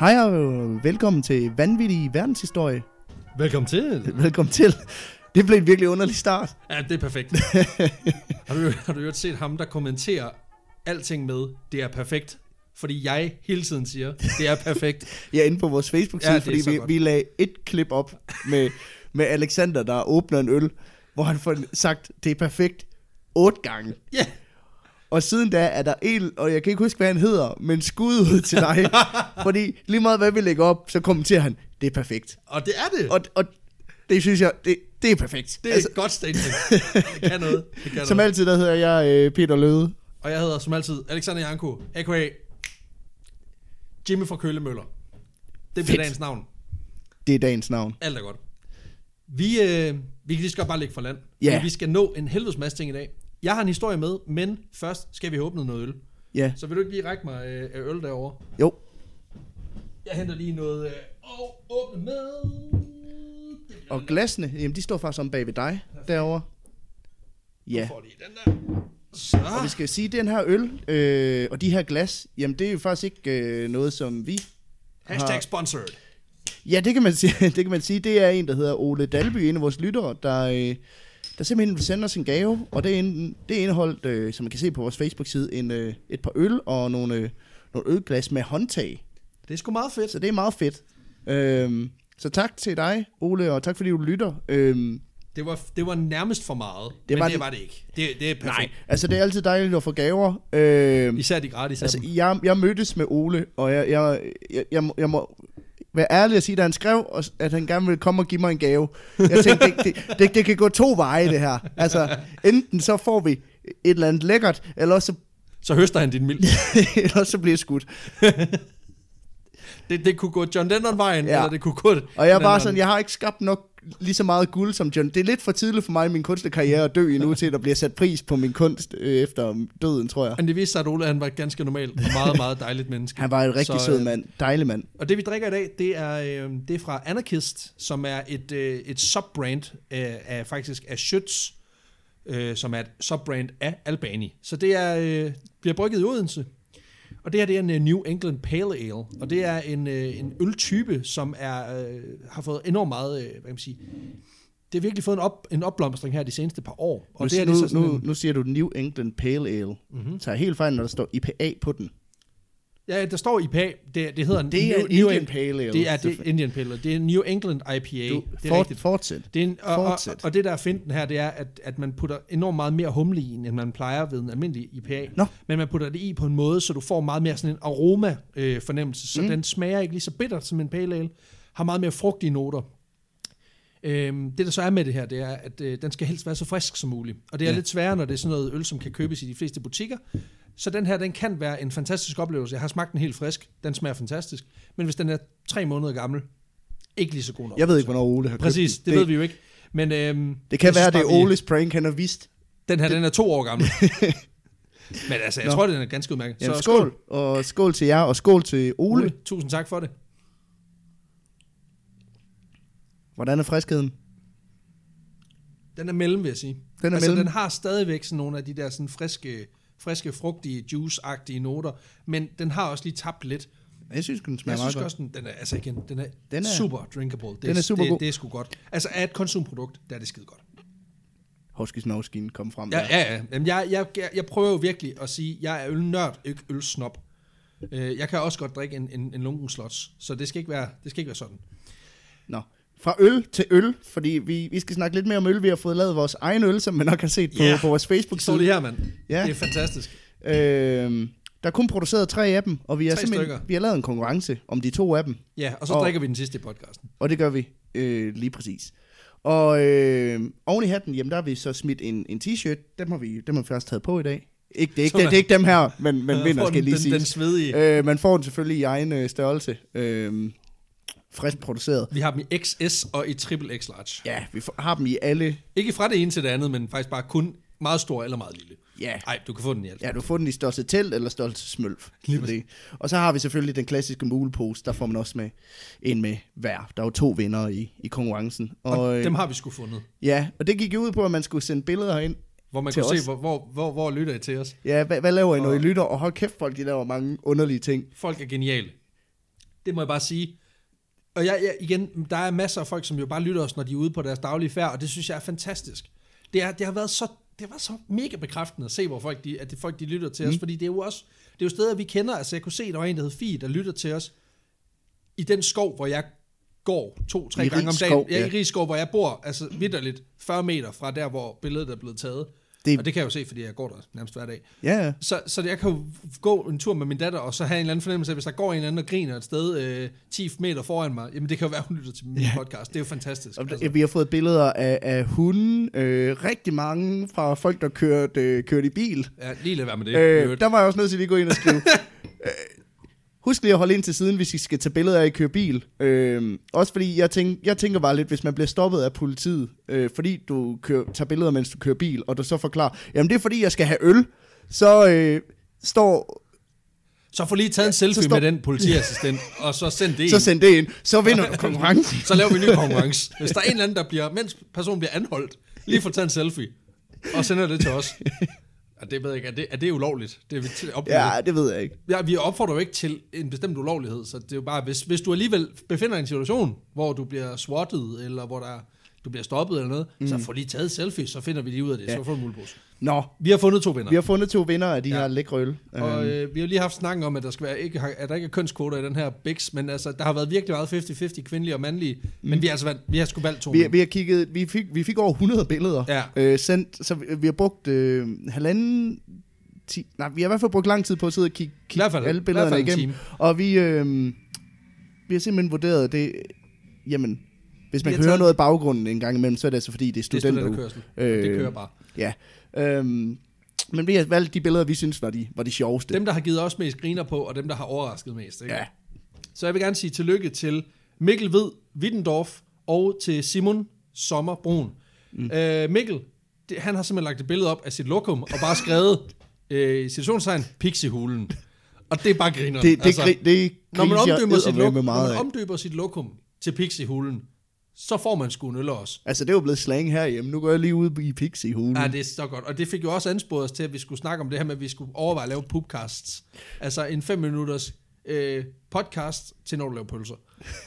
Hej og velkommen til Vanvittig Verdenshistorie. Velkommen til. Velkommen til. Det blev en virkelig underlig start. Ja, det er perfekt. har, du, har du jo set ham, der kommenterer alting med, det er perfekt? Fordi jeg hele tiden siger, det er perfekt. Er inde på vores Facebook-side, Ja, ja, fordi vi, godt. vi lagde et klip op med, med Alexander, der åbner en øl, hvor han får sagt, det er perfekt otte gange. Ja, Og siden da er der en, og jeg kan ikke huske, hvad han hedder, men skud ud til dig. fordi lige meget hvad vi lægger op, så kommenterer han, det er perfekt. og det er det. Og, og det synes jeg, det, det er perfekt. det er altså, et godt statement. Det kan noget. Det kan som noget. altid, der hedder jeg øh, Peter Løde. Og jeg hedder som altid Alexander Janko, a.k.a. Jimmy fra Kølemøller. Det bliver Fedt. dagens navn. Det er dagens navn. Alt er godt. Vi, øh, vi kan lige så godt bare lægge for land. Ja. Fordi Vi skal nå en helvedes masse ting i dag. Jeg har en historie med, men først skal vi have åbnet noget øl. Ja, Så vil du ikke lige række mig øh, af øl derovre? jo. Jeg henter lige noget øh, og åbne med. Og glasene, jamen de står faktisk om bag ved dig derovre. Ja, Får lige den der. Så. og vi skal sige, at den her øl øh, og de her glas, jamen det er jo faktisk ikke øh, noget, som vi... Hashtag sponsored. Ja, det kan, man sige, det kan man sige. Det er en, der hedder Ole Dalby, en af vores lyttere, der, øh, der simpelthen vil sende os en gave. Og det, ind, det indeholdt, øh, som man kan se på vores Facebook-side, en, øh, et par øl og nogle, øh, nogle ølglas med håndtag. Det er sgu meget fedt. Så det er meget fedt. Øh, så tak til dig, Ole, og tak fordi du lytter. Øh, Det var, det var nærmest for meget, det men var det det- var det ikke. Det, det er perfekt. nej, altså det er altid dejligt at få gaver. Øh, Især de gratis Altså, jeg, jeg mødtes med Ole, og jeg, jeg, jeg, jeg, jeg må være ærlig at sige, da han skrev, og at han gerne ville komme og give mig en gave. Jeg tænkte, det, det, det, det kan gå to veje, det her. Altså, enten så får vi et eller andet lækkert, eller også, Så høster han din mild. eller så bliver jeg skudt. Det, det kunne gå John Lennon-vejen, Ja. eller det kunne gå... Og jeg bare sådan, jeg har ikke skabt nok lige så meget guld som John. Det er lidt for tidligt for mig i min kunstnerkarriere at dø endnu til, at der bliver sat pris på min kunst øh, efter døden, tror jeg. Men det viste sig, at Ole han var et ganske normalt og meget, meget dejligt menneske. Han var en rigtig Så, sød øh, mand. Dejlig mand. Og det vi drikker i dag, det er, øh, det er fra Anarchist, som er et, øh, et subbrand øh, af faktisk af Schütz, øh, som er et subbrand af Albani. Så det er, øh, bliver brygget i Odense. Og det her det er en øh, New England Pale Ale, og det er en, øh, en øltype, som er, øh, har fået enormt meget, øh, hvad kan man sige, det har virkelig fået en, op, en opblomstring her de seneste par år. Og Nu, det er nu, det så sådan nu, en, nu siger du New England Pale Ale. mm-hmm. Er jeg helt fejl, når der står IPA på den. Ja, der står IPA, det, det hedder Det er New, Indian New, Pale Ale. det er det Indian Pale Ale. Det er New England IPA. Du, det er rigtigt. Fortsæt. Det er en, og, og, Fortsæt. og det der er finten her, det er, at, at man putter enormt meget mere humle i, end man plejer ved en almindelig IPA. Nå. Men man putter det i på en måde, så du får meget mere sådan en aroma-fornemmelse, så Mm. den smager ikke lige så bitter som en pale ale, har meget mere frugtige noter. Øhm, det der så er med det her, det er, at øh, den skal helst være så frisk som muligt. Og det er ja. lidt sværere, når det er sådan noget øl, som kan købes i de fleste butikker. Så den her, den kan være en fantastisk oplevelse. Jeg har smagt den helt frisk. Den smager fantastisk. Men hvis den er tre måneder gammel, ikke lige så god en Jeg ved ikke, hvornår Ole har købt Præcis, den. det ved vi jo ikke. Men øhm, Det kan være, det er Oles prank, han har vist. Den her, den er to år gammel. Men altså, jeg Nå. tror, den er ganske udmærket. Jamen, skål. Og skål til jer, og skål til Ole. Ole, tusind tak for det. Hvordan er friskheden? Den er mellem, vil jeg sige. Den er altså, mellem. den har stadigvæk sådan nogle af de der sådan friske, friske frugtige, juice-agtige noter, men den har også lige tabt lidt. Jeg synes, den smager Jeg meget synes godt. også, den, den er, altså igen, den er, Den er- er super drinkable. Det, den er super det, god. Det er sgu godt. Altså, af et konsumprodukt, der er det skide godt. Hosky Snovskin kom frem Ja, der. ja, ja. Jamen, jeg, jeg, jeg, jeg prøver jo virkelig at sige, jeg er ølnørd, ikke ølsnop. Øh, Jeg kan også godt drikke en, en, en lunken slots, så det skal ikke være, det skal ikke være sådan. Nå. Fra øl til øl, fordi vi, vi skal snakke lidt mere om øl. Vi har fået lavet vores egen øl, som man nok har set på, Ja. på vores Det Facebook-side. lige her, mand. Ja. Det er fantastisk. Øhm, der er kun produceret tre af dem, og vi har, simpelthen, vi har lavet en konkurrence om de to af dem. Ja, og så Og- drikker vi den sidste i podcasten. Og det gør vi øh, lige præcis. Og øh, oven i hatten, jamen der har vi så smidt en, en t-shirt. Dem har vi, dem har vi først taget på i dag. Ikke, det, er ikke, Så det, det er ikke dem her, men, men vinder skal lige den, sige. den svedige. Øh, man får den selvfølgelig i egen øh, størrelse. Øh, frisk produceret. Vi har dem i XS og i triple X large. Ja, vi har dem i alle. Ikke fra det ene til det andet, men faktisk bare kun meget stor eller meget lille. Ja, Nej, du kan få den i alt. ja du får den i størrelse telt eller størrelse smølf. Det. Og så har vi selvfølgelig den klassiske mulepose. Der får man også med en med hver. Der er jo to vinder i, i konkurrencen. Og, og øh, dem har vi sgu fundet. Ja, og det gik jo ud på, at man skulle sende billeder ind. Hvor man kunne os. se, hvor, hvor, hvor, hvor lytter I til os. Ja, hvad, hvad laver I, når I Og- lytter? Og hold kæft, folk de laver mange underlige ting. Folk er geniale. Det må jeg bare sige. Og jeg, jeg, igen, der er masser af folk, som jo bare lytter os, når de er ude på deres daglige færd, og det synes jeg er fantastisk. Det, er, det har været så det var så mega bekræftende at se, hvor folk de, at det, folk de lytter til mm. os, fordi det er jo også, det er jo steder, vi kender, altså jeg kunne se, der var en, der hed Fie, der lytter til os, i den skov, hvor jeg går to-tre gange om dagen. Ja, ja. i Rigskov, hvor jeg bor, altså vidderligt 40 meter fra der, hvor billedet er blevet taget. Det- og det kan jeg jo se, fordi jeg går der nærmest hver dag. Ja, ja. Så, så jeg kan jo gå en tur med min datter, og så have en eller anden fornemmelse af, hvis der går en eller anden og griner et sted øh, 10 meter foran mig, jamen det kan jo være, hun lytter til min Ja. podcast. Det er jo fantastisk. Og altså. Vi har fået billeder af, af hunden, øh, rigtig mange fra folk, der kørte, øh, kørte i bil. ja, lige lad være med det. Øh, der var jeg også nødt til lige at gå ind og skrive. øh, husk lige at holde ind til siden, hvis I skal tage billeder af, at I kører bil. Øh, også fordi, jeg, tænk, jeg tænker bare lidt, hvis man bliver stoppet af politiet, øh, fordi du kører, tager billeder, mens du kører bil, og du så forklarer, jamen det er fordi, jeg skal have øl, så øh, står, Så få lige taget en selfie står- med den politiassistent, og så send det så ind. send det ind, så vinder du konkurrencen. Så laver vi en ny konkurrence. Hvis der er en eller anden, der bliver, mens personen bliver anholdt, lige får taget en selfie, og sender det til os. Ja, det ved jeg ikke. Er det, er det ulovligt? Det er vi til- Ja, det ved jeg ikke. Ja, vi opfordrer jo ikke til en bestemt ulovlighed, så det er jo bare, hvis, hvis du alligevel befinder dig i en situation, hvor du bliver swattet, eller hvor der, du bliver stoppet eller noget, mm. så få lige taget et selfie, så finder vi lige ud af det, ja. Så får du mulepose. Nå, Vi har fundet to vinder. vi har fundet to vinder af de Ja. her lækre øl. Og Øhm, øh, vi har lige haft snakken om, at der, skal være, ikke, at der ikke er kønskvoter i den her Bix, men altså, der har været virkelig meget 50-50 kvindelige og mandlige, mm. men vi har altså valgt, vi har sgu valgt to. Vi, vi har kigget, vi fik, vi fik over 100 billeder Ja. øh, sendt, så vi, vi har brugt øh, halvanden, ti, nej, vi har i hvert fald brugt lang tid på at sidde og kigge, kigge fald, alle billederne en igennem. Og vi, øh, vi har simpelthen vurderet det, jamen, hvis man kan høre noget i baggrunden en gang imellem, så er det altså fordi, det er er studenterkørsel. Øh, det kører bare. Ja. Øhm, men vi har valgt de billeder, vi synes var de, var de sjoveste. Dem, der har givet os mest griner på, og dem, der har overrasket mest. Ikke? Ja. Så jeg vil gerne sige tillykke til Mikkel Hvid Wittendorf og til Simon Sommer Brun. Mm. Øh, Mikkel, det, han har simpelthen lagt et billede op af sit lokum, og bare skrevet øh, situationstegn, Pixiehulen. Og det er bare griner. Det, det, altså, det, det når man omdøber, sit, lokum, når man omdøber sit lokum til Pixiehulen, så får man sgu en øl også. Altså, det er jo blevet slang herhjemme. Nu går jeg lige ud i Pixie-hulen. Ja, det er så godt. Og det fik jo også ansporet os til, at vi skulle snakke om det her med, at vi skulle overveje at lave poopcasts. Altså en 5 minutters øh, podcast til, når du laver pølser.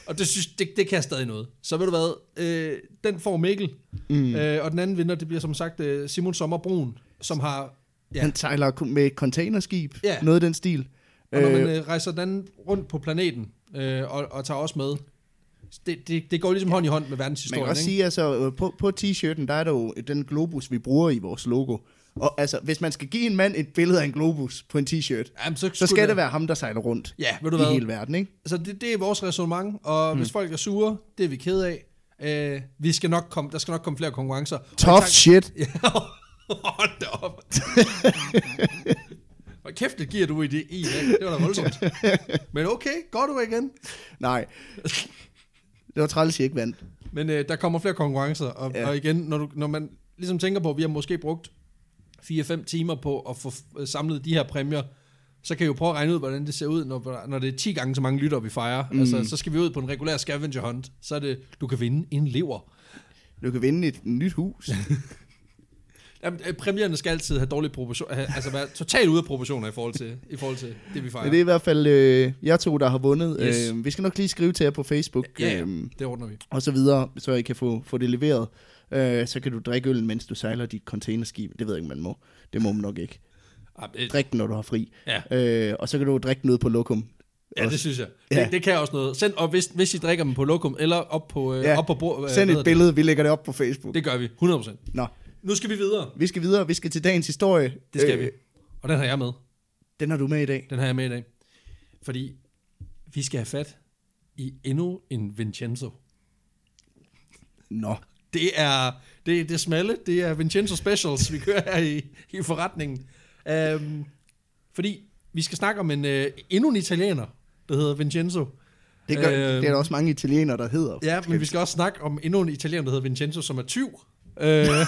Og det, synes, det, det kan stadig noget. Så ved du hvad, øh, den får Mikkel. Mm. Øh, og den anden vinder, det bliver som sagt øh, Simon Sommerbrun, som har... Ja, Han sejler med containerskib. Ja. Noget af den stil. og når man Øh, øh, rejser den rundt på planeten øh, og, og tager os med, det, det, det går ligesom hånd i hånd med man verdenshistorien. kan også ikke? sige, altså, øh, på, på t-shirten, der er der jo den globus, vi bruger i vores logo. Og altså, hvis man skal give en mand et billede af en globus på en t-shirt, Jamen, så, så skal det være ham, der sejler rundt Ja, ved du i hvad? hele verden, ikke? Så det, det er vores resonemang, og mm. hvis folk er sure, det er vi ked af. Øh, vi skal nok komme, der skal nok komme flere konkurrencer. Tough tak- shit. Ja, hold da op. Hvor kæft, det giver du i det i dag. Det var da voldsomt. Men okay, går du igen. Nej. Det var træls, jeg ikke vandt. Men øh, der kommer flere konkurrencer, og, ja. Og igen, når, du, når man ligesom tænker på, at vi har måske brugt 4-5 timer på at få øh, samlet de her præmier, så kan I jo prøve at regne ud, hvordan det ser ud, når, når det er 10 gange så mange lytter, vi fejrer. Mm. Altså, så skal vi ud på en regulær scavenger hunt. Så er det, du kan vinde en lever. Du kan vinde et nyt hus. Jamen, øh, præmierne skal altid have dårlig proportion, have, altså være totalt ude af proportioner i forhold til, i forhold til det, vi fejrer. Men det er i hvert fald øh, jer to, der har vundet. Yes. Øh, vi skal nok lige skrive til jer på Facebook. ja, ja, øhm, det ordner vi. og så videre, så I kan få, få det leveret. Øh, så kan du drikke øl, mens du sejler dit containerskib. Det ved jeg ikke, man må. Det må man nok ikke. Øh, Drik den, når du har fri. Ja. Øh, og så kan du drikke noget på lokum. Ja, det synes jeg. Ja. Det, det kan også noget. Send, og hvis, hvis I drikker dem på lokum, eller op på, øh, Ja. op på bord, Send et billede, vi lægger det op på Facebook. Det gør vi, 100%. Nå, Nu skal vi videre. vi skal videre. Vi skal til dagens historie. Det skal øh, vi. Og den har jeg med. Den har du med i dag. Den har jeg med i dag. Fordi vi skal have fat i endnu en Vincenzo. Nå. Det er det, det smalle, det er Vincenzo Specials, vi kører her i, i forretningen. Um, fordi vi skal snakke om en uh, endnu en italiener, der hedder Vincenzo. Det, gør, Øhm. øh, det er der også mange italienere, der hedder. Ja, men vi skal også snakke om endnu en italiener, der hedder Vincenzo, som er tyv. Uh,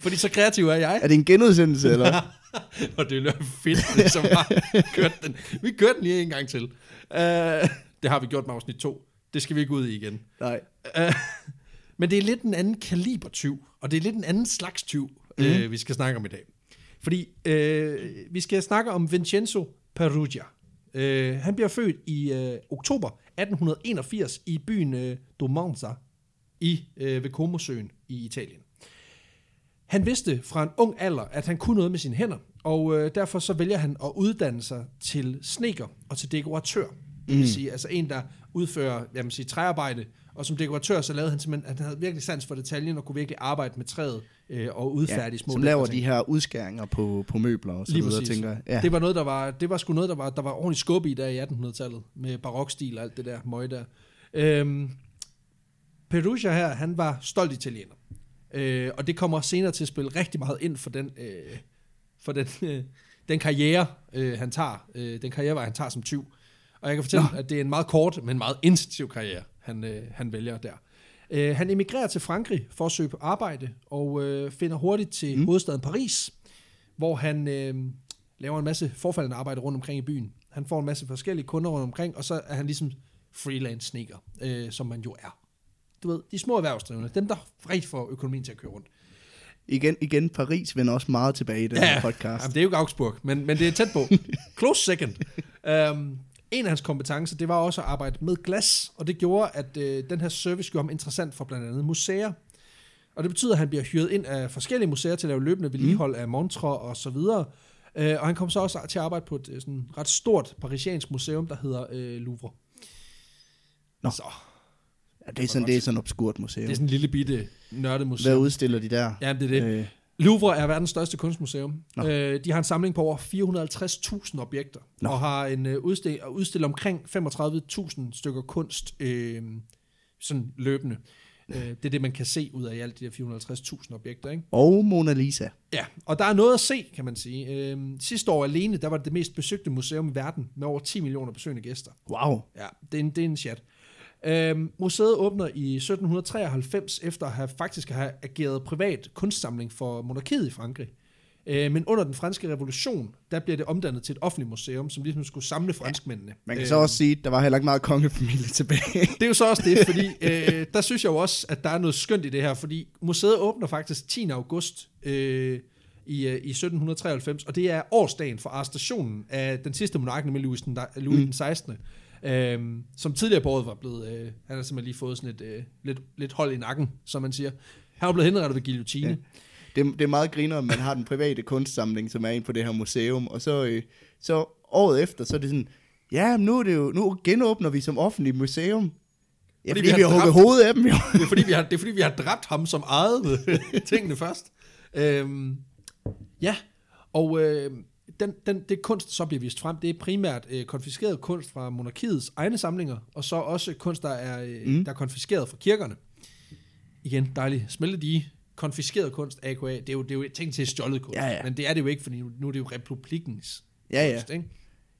fordi så kreativ er jeg. Er det en genudsendelse, eller? og det er fedt, ligesom bare kørte den. Vi kørte den lige en gang til. Uh, det har vi gjort med afsnit 2. Det skal vi ikke ud i igen. Nej. Uh, men det er lidt en anden kaliber tyv, og det er lidt en anden slags tyv, mm. uh, vi skal snakke om i dag. Fordi uh, vi skal snakke om Vincenzo Perugia. Øh, han bliver født i øh, oktober 1881 i byen øh, Domanza i, øh, ved Comosøen i Italien. Han vidste fra en ung alder, at han kunne noget med sine hænder, og øh, derfor så vælger han at uddanne sig til sneker og til dekoratør. Det vil sige, altså en, der udfører jamen, sige, træarbejde, og som dekoratør, så lavede han simpelthen, han havde virkelig sans for detaljen, og kunne virkelig arbejde med træet øh, og udfærdige små som laver de her udskæringer på, på møbler og så Lige videre, præcis. tænker jeg. Ja. Ja. Det var noget, der var, det var sgu noget, der var, der var ordentligt skub i der i 1800-tallet, med barokstil og alt det der møg der. Øhm, Perugia her, han var stolt italiener. Øh, og det kommer senere til at spille rigtig meget ind for den, øh, for den, øh, den karriere, øh, han tager, øh, den karrierevej, han tager som tyv. Og jeg kan fortælle, Nå. at det er en meget kort, men meget intensiv karriere, han, øh, han vælger der. Øh, han emigrerer til Frankrig for at søge på arbejde, og øh, finder hurtigt til mm. hovedstaden Paris, hvor han øh, laver en masse forfaldende arbejde rundt omkring i byen. Han får en masse forskellige kunder rundt omkring, og så er han ligesom freelance sneaker, øh, som man jo er. Du ved, de små erhvervsdrivende, dem der rigtig får økonomien til at køre rundt. Igen, igen, Paris vender også meget tilbage i den her podcast. Jamen, det er jo ikke Augsburg, men, men det er tæt på. Close second. Um, en af hans kompetencer, det var også at arbejde med glas, og det gjorde, at øh, den her service gjorde ham interessant for blandt andet museer. Og det betyder, at han bliver hyret ind af forskellige museer til at lave løbende vedligehold af montre og så videre. Øh, og han kom så også til at arbejde på et øh, sådan ret stort parisiansk museum, der hedder øh, Louvre. Nå. Så, Ja, det, er sådan, det er sådan et obskurt museum. det er sådan en lille bitte nørdet Hvad museum. udstiller de der? Ja, det er det. Øh, Louvre er verdens største kunstmuseum. Nå. Øh, de har en samling på over 450.000 objekter, Nå. og har en øh, udstil, og udstiller omkring 35.000 stykker kunst øh, sådan løbende. Øh, det er det, man kan se ud af i alt de der 450.000 objekter. Ikke? og Mona Lisa. Ja, og der er noget at se, kan man sige. Øh, sidste år alene, der var det det mest besøgte museum i verden, med over 10 millioner besøgende gæster. Wow. Ja, det er en, det er en chat. Øhm, museet åbner i 1793 efter at have faktisk have ageret privat kunstsamling for monarkiet i Frankrig. Øh, men under den franske revolution, der bliver det omdannet til et offentligt museum, som ligesom skulle samle franskmændene. Man kan Øh, så også sige, at der var heller ikke meget kongefamilie tilbage. det er jo så også det, fordi øh, der synes jeg jo også, at der er noget skønt i det her, fordi museet åbner faktisk 10. august øh, i, øh, i 1793, og det er årsdagen for arrestationen af den sidste monark, nemlig Louis den, Louis mm. den 16., øh, som tidligere på året var blevet, øh, han har simpelthen lige fået sådan et øh, lidt, lidt hold i nakken, som man siger. Han var blevet henrettet ved guillotine. Ja. Det, det er meget griner, at man har den private kunstsamling, som er inde på det her museum, og så, øh, så året efter, så er det sådan, ja, nu, er det jo, nu genåbner vi som offentlig museum. Ja, Fordi fordi, vi har vi har hugget dræbt- hovedet af dem jo. Det er fordi, vi har, det er, fordi, vi har dræbt ham, som ejede tingene først. Øhm, ja, og øh, den, den, det kunst, så bliver vist frem, det er primært øh, konfiskeret kunst fra monarkiets egne samlinger, og så også kunst, der er, øh, mm. der er konfiskeret fra kirkerne. Igen, dejligt. Smeltedige. Konfiskeret kunst, AKA, det er jo, det er jo tænkt til stjålet kunst. Ja, ja. Men det er det jo ikke, fordi nu, nu er det jo republikens Ja, ja. kunst, ikke?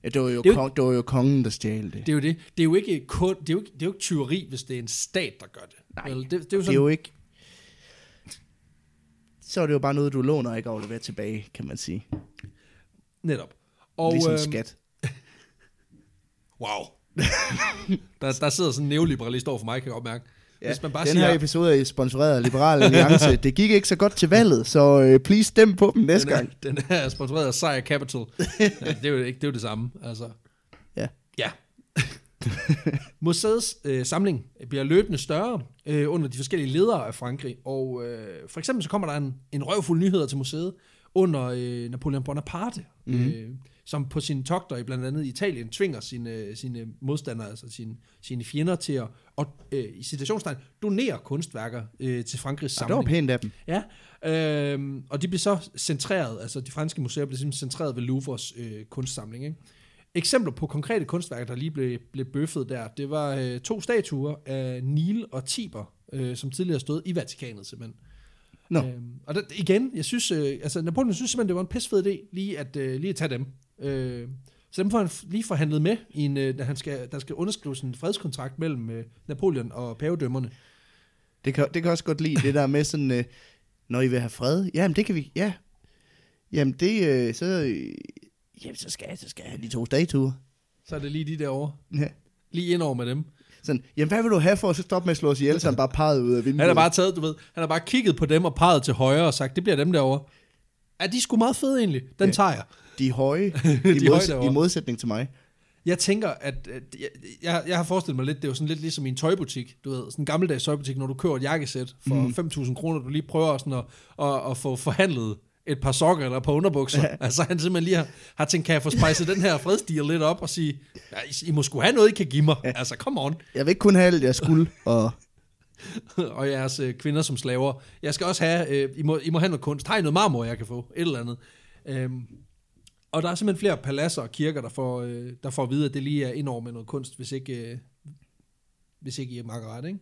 ja det, var jo Det er jo kong, det var jo kongen, der stjal det. Det er jo det. Det er jo ikke, kun, det er jo ikke, det er jo ikke tyveri, hvis det er en stat, der gør det. Nej, Vel, det, det er jo det sådan, er jo ikke... Så er det jo bare noget, du låner og ikke afleverer tilbage, kan man sige. Netop. Og, ligesom øhm, skat. Wow. der, der sidder sådan en neoliberalist over for mig, kan jeg godt mærke. Ja, Hvis man bare den siger, her episode er sponsoreret af Liberal Alliance. det gik ikke så godt til valget, så øh, please stem på dem næste den, gang. er, den er sponsoreret af Sejr Capital. ja, det, er jo ikke, det er jo det samme. Altså. Ja. Ja. Museets øh, samling bliver løbende større øh, under de forskellige ledere af Frankrig, og øh, for eksempel så kommer der en, en røvfuld nyheder til museet under øh, Napoleon Bonaparte, mm-hmm. øh, som på sine togter i blandt andet Italien tvinger sine, sine modstandere, altså sine, sine fjender til at, og, øh, i citationstegn, donere kunstværker øh, til Frankrigs Ja, det var samling. pænt af dem. Ja, øhm, og de blev så centreret, altså de franske museer blev simpelthen centreret ved Louvres øh, kunstsamling. Ikke? Eksempler på konkrete kunstværker, der lige blev, blev bøffet der, det var øh, to statuer af Nil og Tiber, øh, som tidligere stod i Vatikanet simpelthen. Nå. Øhm, og der, igen, jeg synes, øh, altså Napoleon synes simpelthen, det var en pissfed idé lige at, øh, lige at tage dem. Øh, så dem får han lige forhandlet med, i en, øh, da han skal, der skal underskrives en fredskontrakt mellem øh, Napoleon og pavedømmerne. Det kan, det kan også godt lide det der med sådan, øh, når I vil have fred. Jamen, det kan vi, ja. Jamen, det, øh, så, øh, jamen, så skal jeg, så skal jeg have de to statuer. Så er det lige de derovre. Ja. Lige ind over med dem. Sådan, jamen, hvad vil du have for at stoppe med at slå os ihjel, så han bare peget ud af vinduet? Han har bare taget, du ved, han har bare kigget på dem og peget til højre og sagt, det bliver dem derovre. Ja, de er sgu meget fede egentlig. Den Ja. tager jeg. De er høje, De i, høje mods- derovre. i modsætning til mig. Jeg tænker, at, at jeg, jeg, jeg har forestillet mig lidt, det er jo sådan lidt ligesom i en tøjbutik, du ved, sådan en gammeldags tøjbutik, når du køber et jakkesæt for mm. 5.000 kroner, du lige prøver sådan at, at, at få forhandlet et par sokker eller et par underbukser. Ja. Altså han simpelthen lige har, har tænkt, kan jeg få spejset den her fredstil lidt op og sige, ja, I, I må sgu have noget, I kan give mig. Ja. Altså, come on. Jeg vil ikke kun have alt, jeg skulle, og og jeres øh, kvinder som slaver. Jeg skal også have, øh, I, må, I må have noget kunst. Har I noget marmor, jeg kan få? Et eller andet. Øhm, og der er simpelthen flere paladser og kirker, der får, øh, der får at vide, at det lige er indover med noget kunst, hvis ikke, øh, hvis ikke I er meget ret, ikke?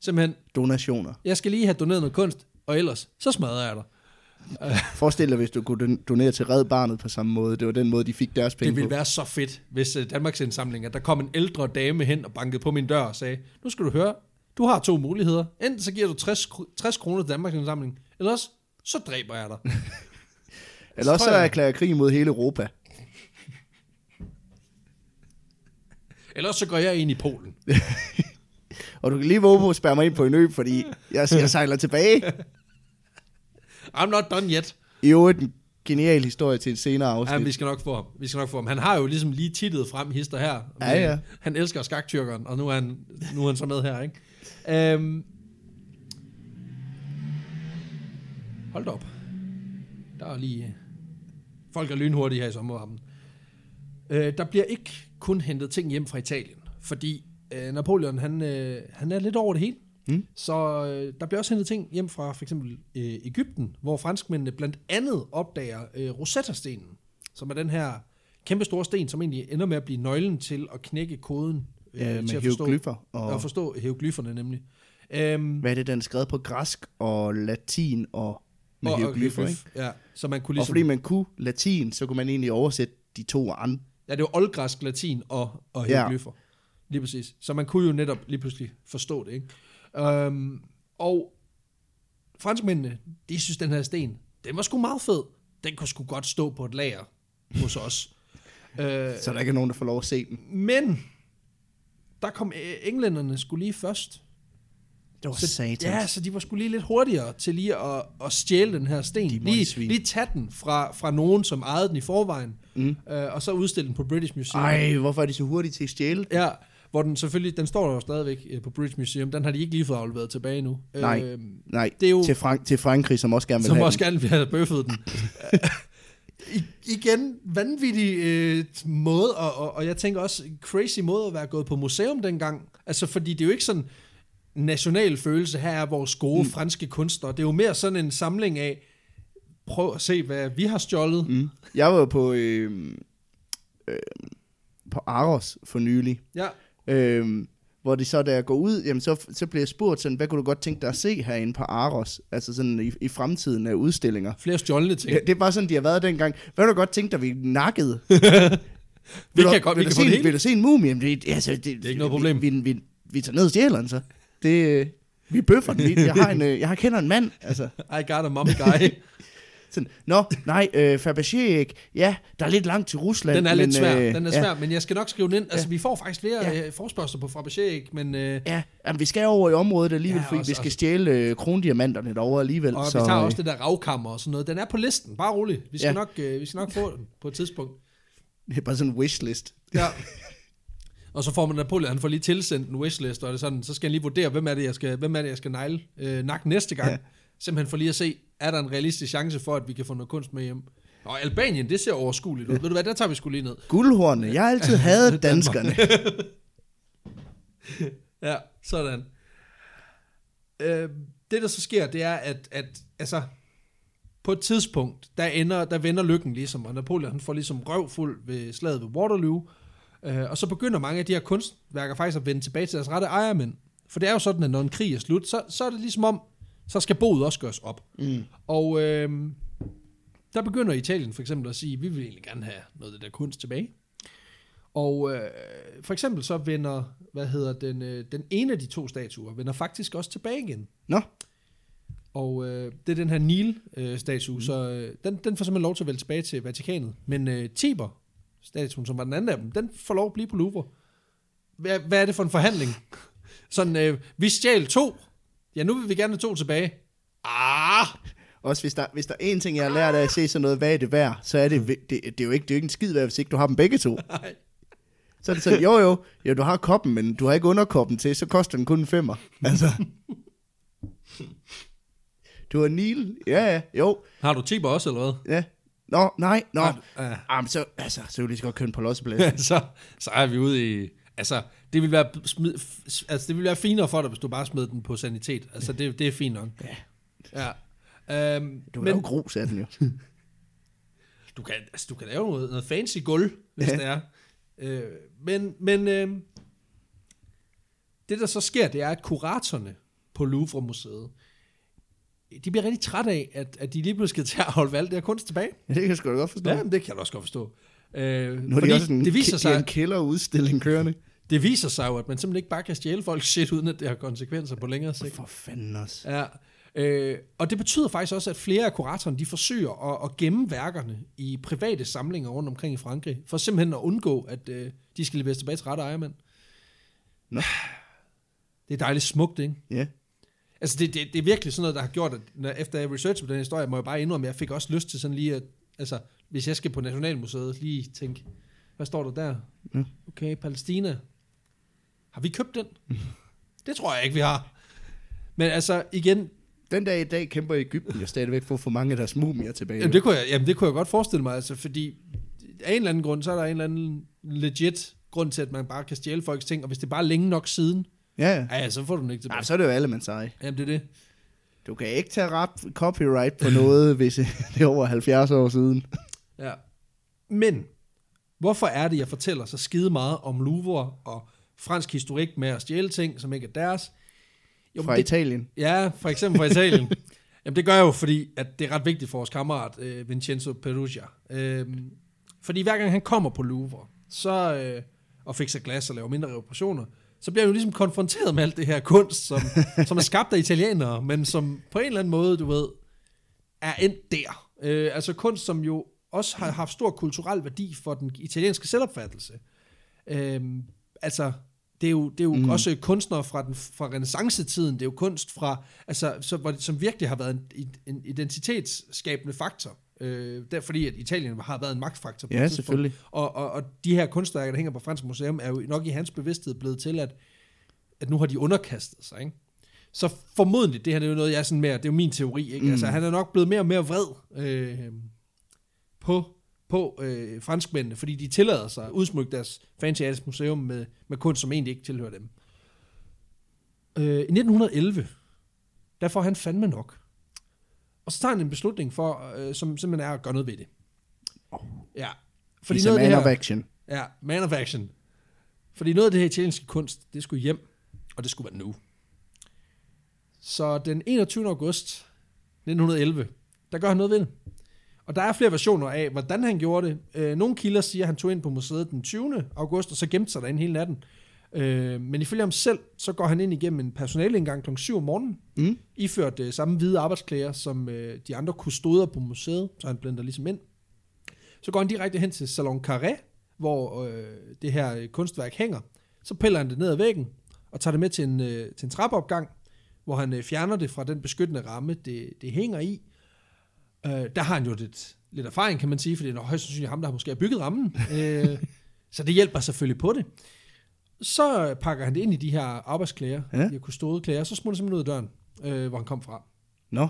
Simpelthen, donationer. jeg skal lige have doneret noget kunst, og ellers, så smadrer jeg dig. Forestil dig, hvis du kunne don- donere til Red Barnet på samme måde. Det var den måde, de fik deres penge Det ville på. være så fedt, hvis uh, Danmarks Indsamling, at der kom en ældre dame hen og bankede på min dør og sagde, nu skal du høre, du har to muligheder. Enten så giver du 60, kr- 60 kroner til Danmarks Indsamling, eller også, så dræber jeg dig. Eller også så jeg- erklærer jeg krig mod hele Europa. Eller så går jeg ind i Polen. Og du kan lige våge på at spærre mig ind på en ø, fordi jeg, jeg sejler tilbage. I'm not done yet. I øvrigt en genial historie til en senere Ja, afsnit. vi skal nok få ham. Vi skal nok få ham. Han har jo ligesom lige tittet frem hister her. Ja, ja. Han elsker skaktyrkeren, og nu er han, nu er han så med her, ikke? Øhm, hold op. Der er lige... Folk er lynhurtige her i sommervarmen. Øh, der bliver ikke kun hentet ting hjem fra Italien, fordi øh, Napoleon, han, øh, han er lidt over det hele. Mm. Så øh, der bliver også hentet ting hjem fra for eksempel øh, Ægypten, hvor franskmændene blandt andet opdager øh, Rosetta-stenen, som er den her kæmpe store sten, som egentlig ender med at blive nøglen til at knække koden øh, Ja, til at forstå, hieroglyffer. og Og, forstå hieroglyfferne nemlig. Øhm, hvad er det, den er skrevet på græsk og latin og med og- og hieroglyffer, ikke? Ja, så man kunne Og ligesom... fordi man kunne latin, så kunne man egentlig oversætte de to andre. Ja, det var oldgræsk, latin og, og Ja. hieroglyffer. Lige præcis. Så man kunne jo netop lige pludselig forstå det, ikke? Øhm, og franskmændene, de synes, den her sten, den var sgu meget fed. Den kunne sgu godt stå på et lager hos os. øh, Så der ikke er nogen, der får lov at se den. men der kom englænderne skulle lige først. Det var Så, satans. ja, så de var skulle lige lidt hurtigere til lige at, at stjæle den her sten. De Lige, lige tage den fra, fra nogen, som ejede den i forvejen, Mm. øh, og så udstille den på British Museum. Ej, hvorfor er de så hurtige til at stjæle? Ja, hvor den selvfølgelig, den står der jo stadigvæk øh, på British Museum. Den har de ikke lige fået afleveret tilbage nu. Nej. Øh, Nej, Det er jo- til, Frank- til Frankrig, som også gerne vil som have også den. gerne vil have bøffet den. I, igen, vanvittig øh, måde, og, og, og jeg tænker også, crazy måde at være gået på museum dengang. Altså, fordi det er jo ikke sådan national følelse, her er vores gode mm. franske kunstnere. Det er jo mere sådan en samling af, prøv at se, hvad vi har stjålet. Mm. Jeg var på, øh, øh, på Aros for nylig, Ja, øh, hvor de så, da jeg går ud, jamen så, så bliver jeg spurgt sådan, hvad kunne du godt tænke dig at se herinde på Aros? Altså sådan i, i fremtiden af udstillinger. flere stjålne ting. Ja, det er bare sådan, de har været dengang. Hvad kunne du godt tænke dig, vi nakkede? vi Vil du- kan godt, vi vil kan du få se, det. Vil du se en mumie? Jamen, det, altså, det, det er ikke noget problem. Vi, vi, vi, vi tager ned og stjæler den så. Det, øh, vi bøffer den. Vi- Jeg, har en, øh, jeg har kender en mand. Altså, I got a mommy guy. sådan, Nå, nej, øh, Fabergé. Ja, der er lidt langt til Rusland. Den er men, lidt svær, øh, den er ja. svær, men jeg skal nok skrive den ind. Altså, vi får faktisk flere Ja. ja. forspørgsler på Fabergé, men... Øh, Ja, jamen, vi skal over i området alligevel, Ja, ja, fordi også- vi skal også- stjæle øh, krondiamanterne derovre alligevel. og så, vi tager øh, også det der ravkammer og sådan noget. Den er på listen, bare rolig. Vi skal, Ja. nok, øh, vi skal nok få den på et tidspunkt. Det er bare sådan en wishlist. Ja. Og så får man Napoleon, han får lige tilsendt en wishlist, og det sådan, så skal han lige vurdere, hvem er det, jeg skal, hvem er det, jeg skal negle, øh, nakke næste gang. Ja. Ja. Simpelthen for lige at se, er der en realistisk chance for, at vi kan få noget kunst med hjem. Og Albanien, det ser overskueligt ud. Ved du hvad, der tager vi skulle lige ned. Guldhornene. Jeg har altid hadet danskerne. Ja, sådan. Øh, det, der så sker, det er, at, at altså, på et tidspunkt, der, ender, der vender lykken ligesom, og Napoleon han får ligesom røvfuld ved slaget ved Waterloo, øh, og så begynder mange af de her kunstværker faktisk at vende tilbage til deres rette ejermænd. For det er jo sådan, at når en krig er slut, så, så er det ligesom om, så skal boet også gøres op. Mm. Og øh, der begynder Italien for eksempel at sige, vi vil egentlig gerne have noget af det der kunst tilbage. Og øh, for eksempel så vender, hvad hedder den, øh, den ene af de to statuer, vender faktisk også tilbage igen. Nå, Og øh, det er den her Nil-statue, mm. så øh, den, den får simpelthen lov til at vende tilbage til Vatikanet. Men øh, Tiber-statuen, som var den anden af dem, den får lov at blive på Louvre. Hvad, hvad er det for en forhandling? Sådan, øh, vi stjal to. Ja, nu vil vi gerne have to tilbage. Ah! også hvis der, hvis der er en ting, jeg har lært af at se sådan noget, hvad er det værd, så er det, det, det, er jo ikke, det er jo ikke en skid værd, hvis ikke du har dem begge to. Nej. Så er det sådan, jo jo, jo, du har koppen, men du har ikke underkoppen til, så koster den kun en femmer. Altså. Du har Neil, ja ja, jo, Har du Tiber også, eller hvad? ja. Nå, nej, nå. Du- Ja. Jamen, så, altså, så vil jeg lige så godt købe en på losseplads. så, så er vi ude i... Altså, det vil være, smid, altså, det vil være finere for dig, hvis du bare smed den på sanitet. Altså, det, det er fint nok. Ja. Ja. Øhm, Du kan men lave grus af den jo. du kan, altså, du kan lave noget, noget fancy gulv, hvis Ja. det er. Øh, men men øh, det, der så sker, det er, at kuratorerne på Louvre-museet, de bliver rigtig trætte af, at, at de lige pludselig skal til at holde valg det her kunst tilbage. Ja, det kan jeg sgu da godt forstå. Ja, men det kan jeg også godt forstå. Øh, nu er fordi de også en, det viser sig, en kælderudstilling kørende. Det viser sig jo, at man simpelthen ikke bare kan stjæle folks shit, uden at det har konsekvenser på længere sigt. For fanden også. Ja. Øh, og det betyder faktisk også, at flere af kuratorerne de forsøger at, at gemme værkerne i private samlinger rundt omkring i Frankrig, for simpelthen at undgå, at øh, de skal leveres tilbage til rette ejermand. Nå. Det er dejligt smukt, ikke? Ja. Altså, det, det, det er virkelig sådan noget, der har gjort, at når, efter jeg researchede på den historie, må jeg bare indrømme, at jeg fik også lyst til sådan lige at, altså, hvis jeg skal på Nationalmuseet, lige tænke, hvad står der der? Ja. Okay, Palæstina. Har vi købt den? det tror jeg ikke, vi har. Men altså, igen, Den dag i dag kæmper Ægypten jo stadigvæk for at få mange af deres mumier tilbage. jamen, det, kunne jeg, jamen, det kunne jeg godt forestille mig, altså, fordi af en eller anden grund, så er der en eller anden legit grund til, at man bare kan stjæle folks ting, og hvis det bare er længe nok siden, Ja, ja. ja, så får du den ikke tilbage. Ja, så er det jo alle, man siger. Jamen, det er det. Du kan ikke tage ret copyright på noget, hvis det er over 70 år siden. Ja. Men, hvorfor er det, jeg fortæller så skide meget om Louvre og fransk historik med at stjæle ting, som ikke er deres? Jo, Fra det, Italien. Ja, for eksempel fra Italien. Jamen, det gør jeg jo, fordi at det er ret vigtigt for vores kammerat, øh, Vincenzo Perugia. Øhm, fordi hver gang han kommer på Louvre, så, øh, og fikser glas og laver mindre reparationer, så bliver han jo ligesom konfronteret med alt det her kunst, som, som er skabt af italienere, men som på en eller anden måde, du ved, er endt der. Øh, altså kunst, som jo også har haft stor kulturel værdi for den italienske selvopfattelse. Øhm, altså, det er jo, det er jo mm. også kunstnere fra, den, fra renaissancetiden, det er jo kunst fra, altså, det, som virkelig har været en, en identitetsskabende faktor. Øh, der, fordi at Italien har været en magtfaktor. På Ja, selvfølgelig. Og, og, og de her kunstværker, der hænger på Fransk Museum, er jo nok i hans bevidsthed blevet til, at, at nu har de underkastet sig. Ikke? Så formodentlig, det her det er jo noget, jeg er sådan mere, det er jo min teori, ikke? Mm. Altså, han er nok blevet mere og mere vred øh, på, på øh, franskmændene, fordi de tillader sig at udsmykke deres fancy museum med, med kunst, som egentlig ikke tilhører dem. Øh, I 1911, der får han fandme nok. Og så tager han en beslutning for, øh, som simpelthen er at gøre noget ved det. Ja. Fordi He's noget af man det of her, action. Ja, man of action. Fordi noget af det her italienske kunst, det skulle hjem, og det skulle være nu. Så den 21. august 1911, der gør han noget ved det. Og der er flere versioner af, hvordan han gjorde det. Øh, nogle kilder siger, at han tog ind på museet den 20. august, og så gemte sig derinde hele natten. Øh, men ifølge ham selv, så går han ind igennem en personaleindgang kl. 7 om morgenen, Mm. iført øh, samme hvide arbejdsklæder som øh, de andre kustoder på museet, så han blender ligesom ind. Så går han direkte hen til Salon Carré, hvor øh, det her kunstværk hænger. Så piller han det ned ad væggen, og tager det med til en, øh, til en trappeopgang, hvor han øh, fjerner det fra den beskyttende ramme, det, det hænger i. Øh, der har han jo lidt, lidt erfaring, kan man sige, for det er højst sandsynligt ham, der har måske har bygget rammen. øh, så det hjælper selvfølgelig på det. Så pakker han det ind i de her arbejdsklæder, Ja. de her kustodeklæder, så smutter han simpelthen ud af døren, øh, hvor han kom fra. Nå.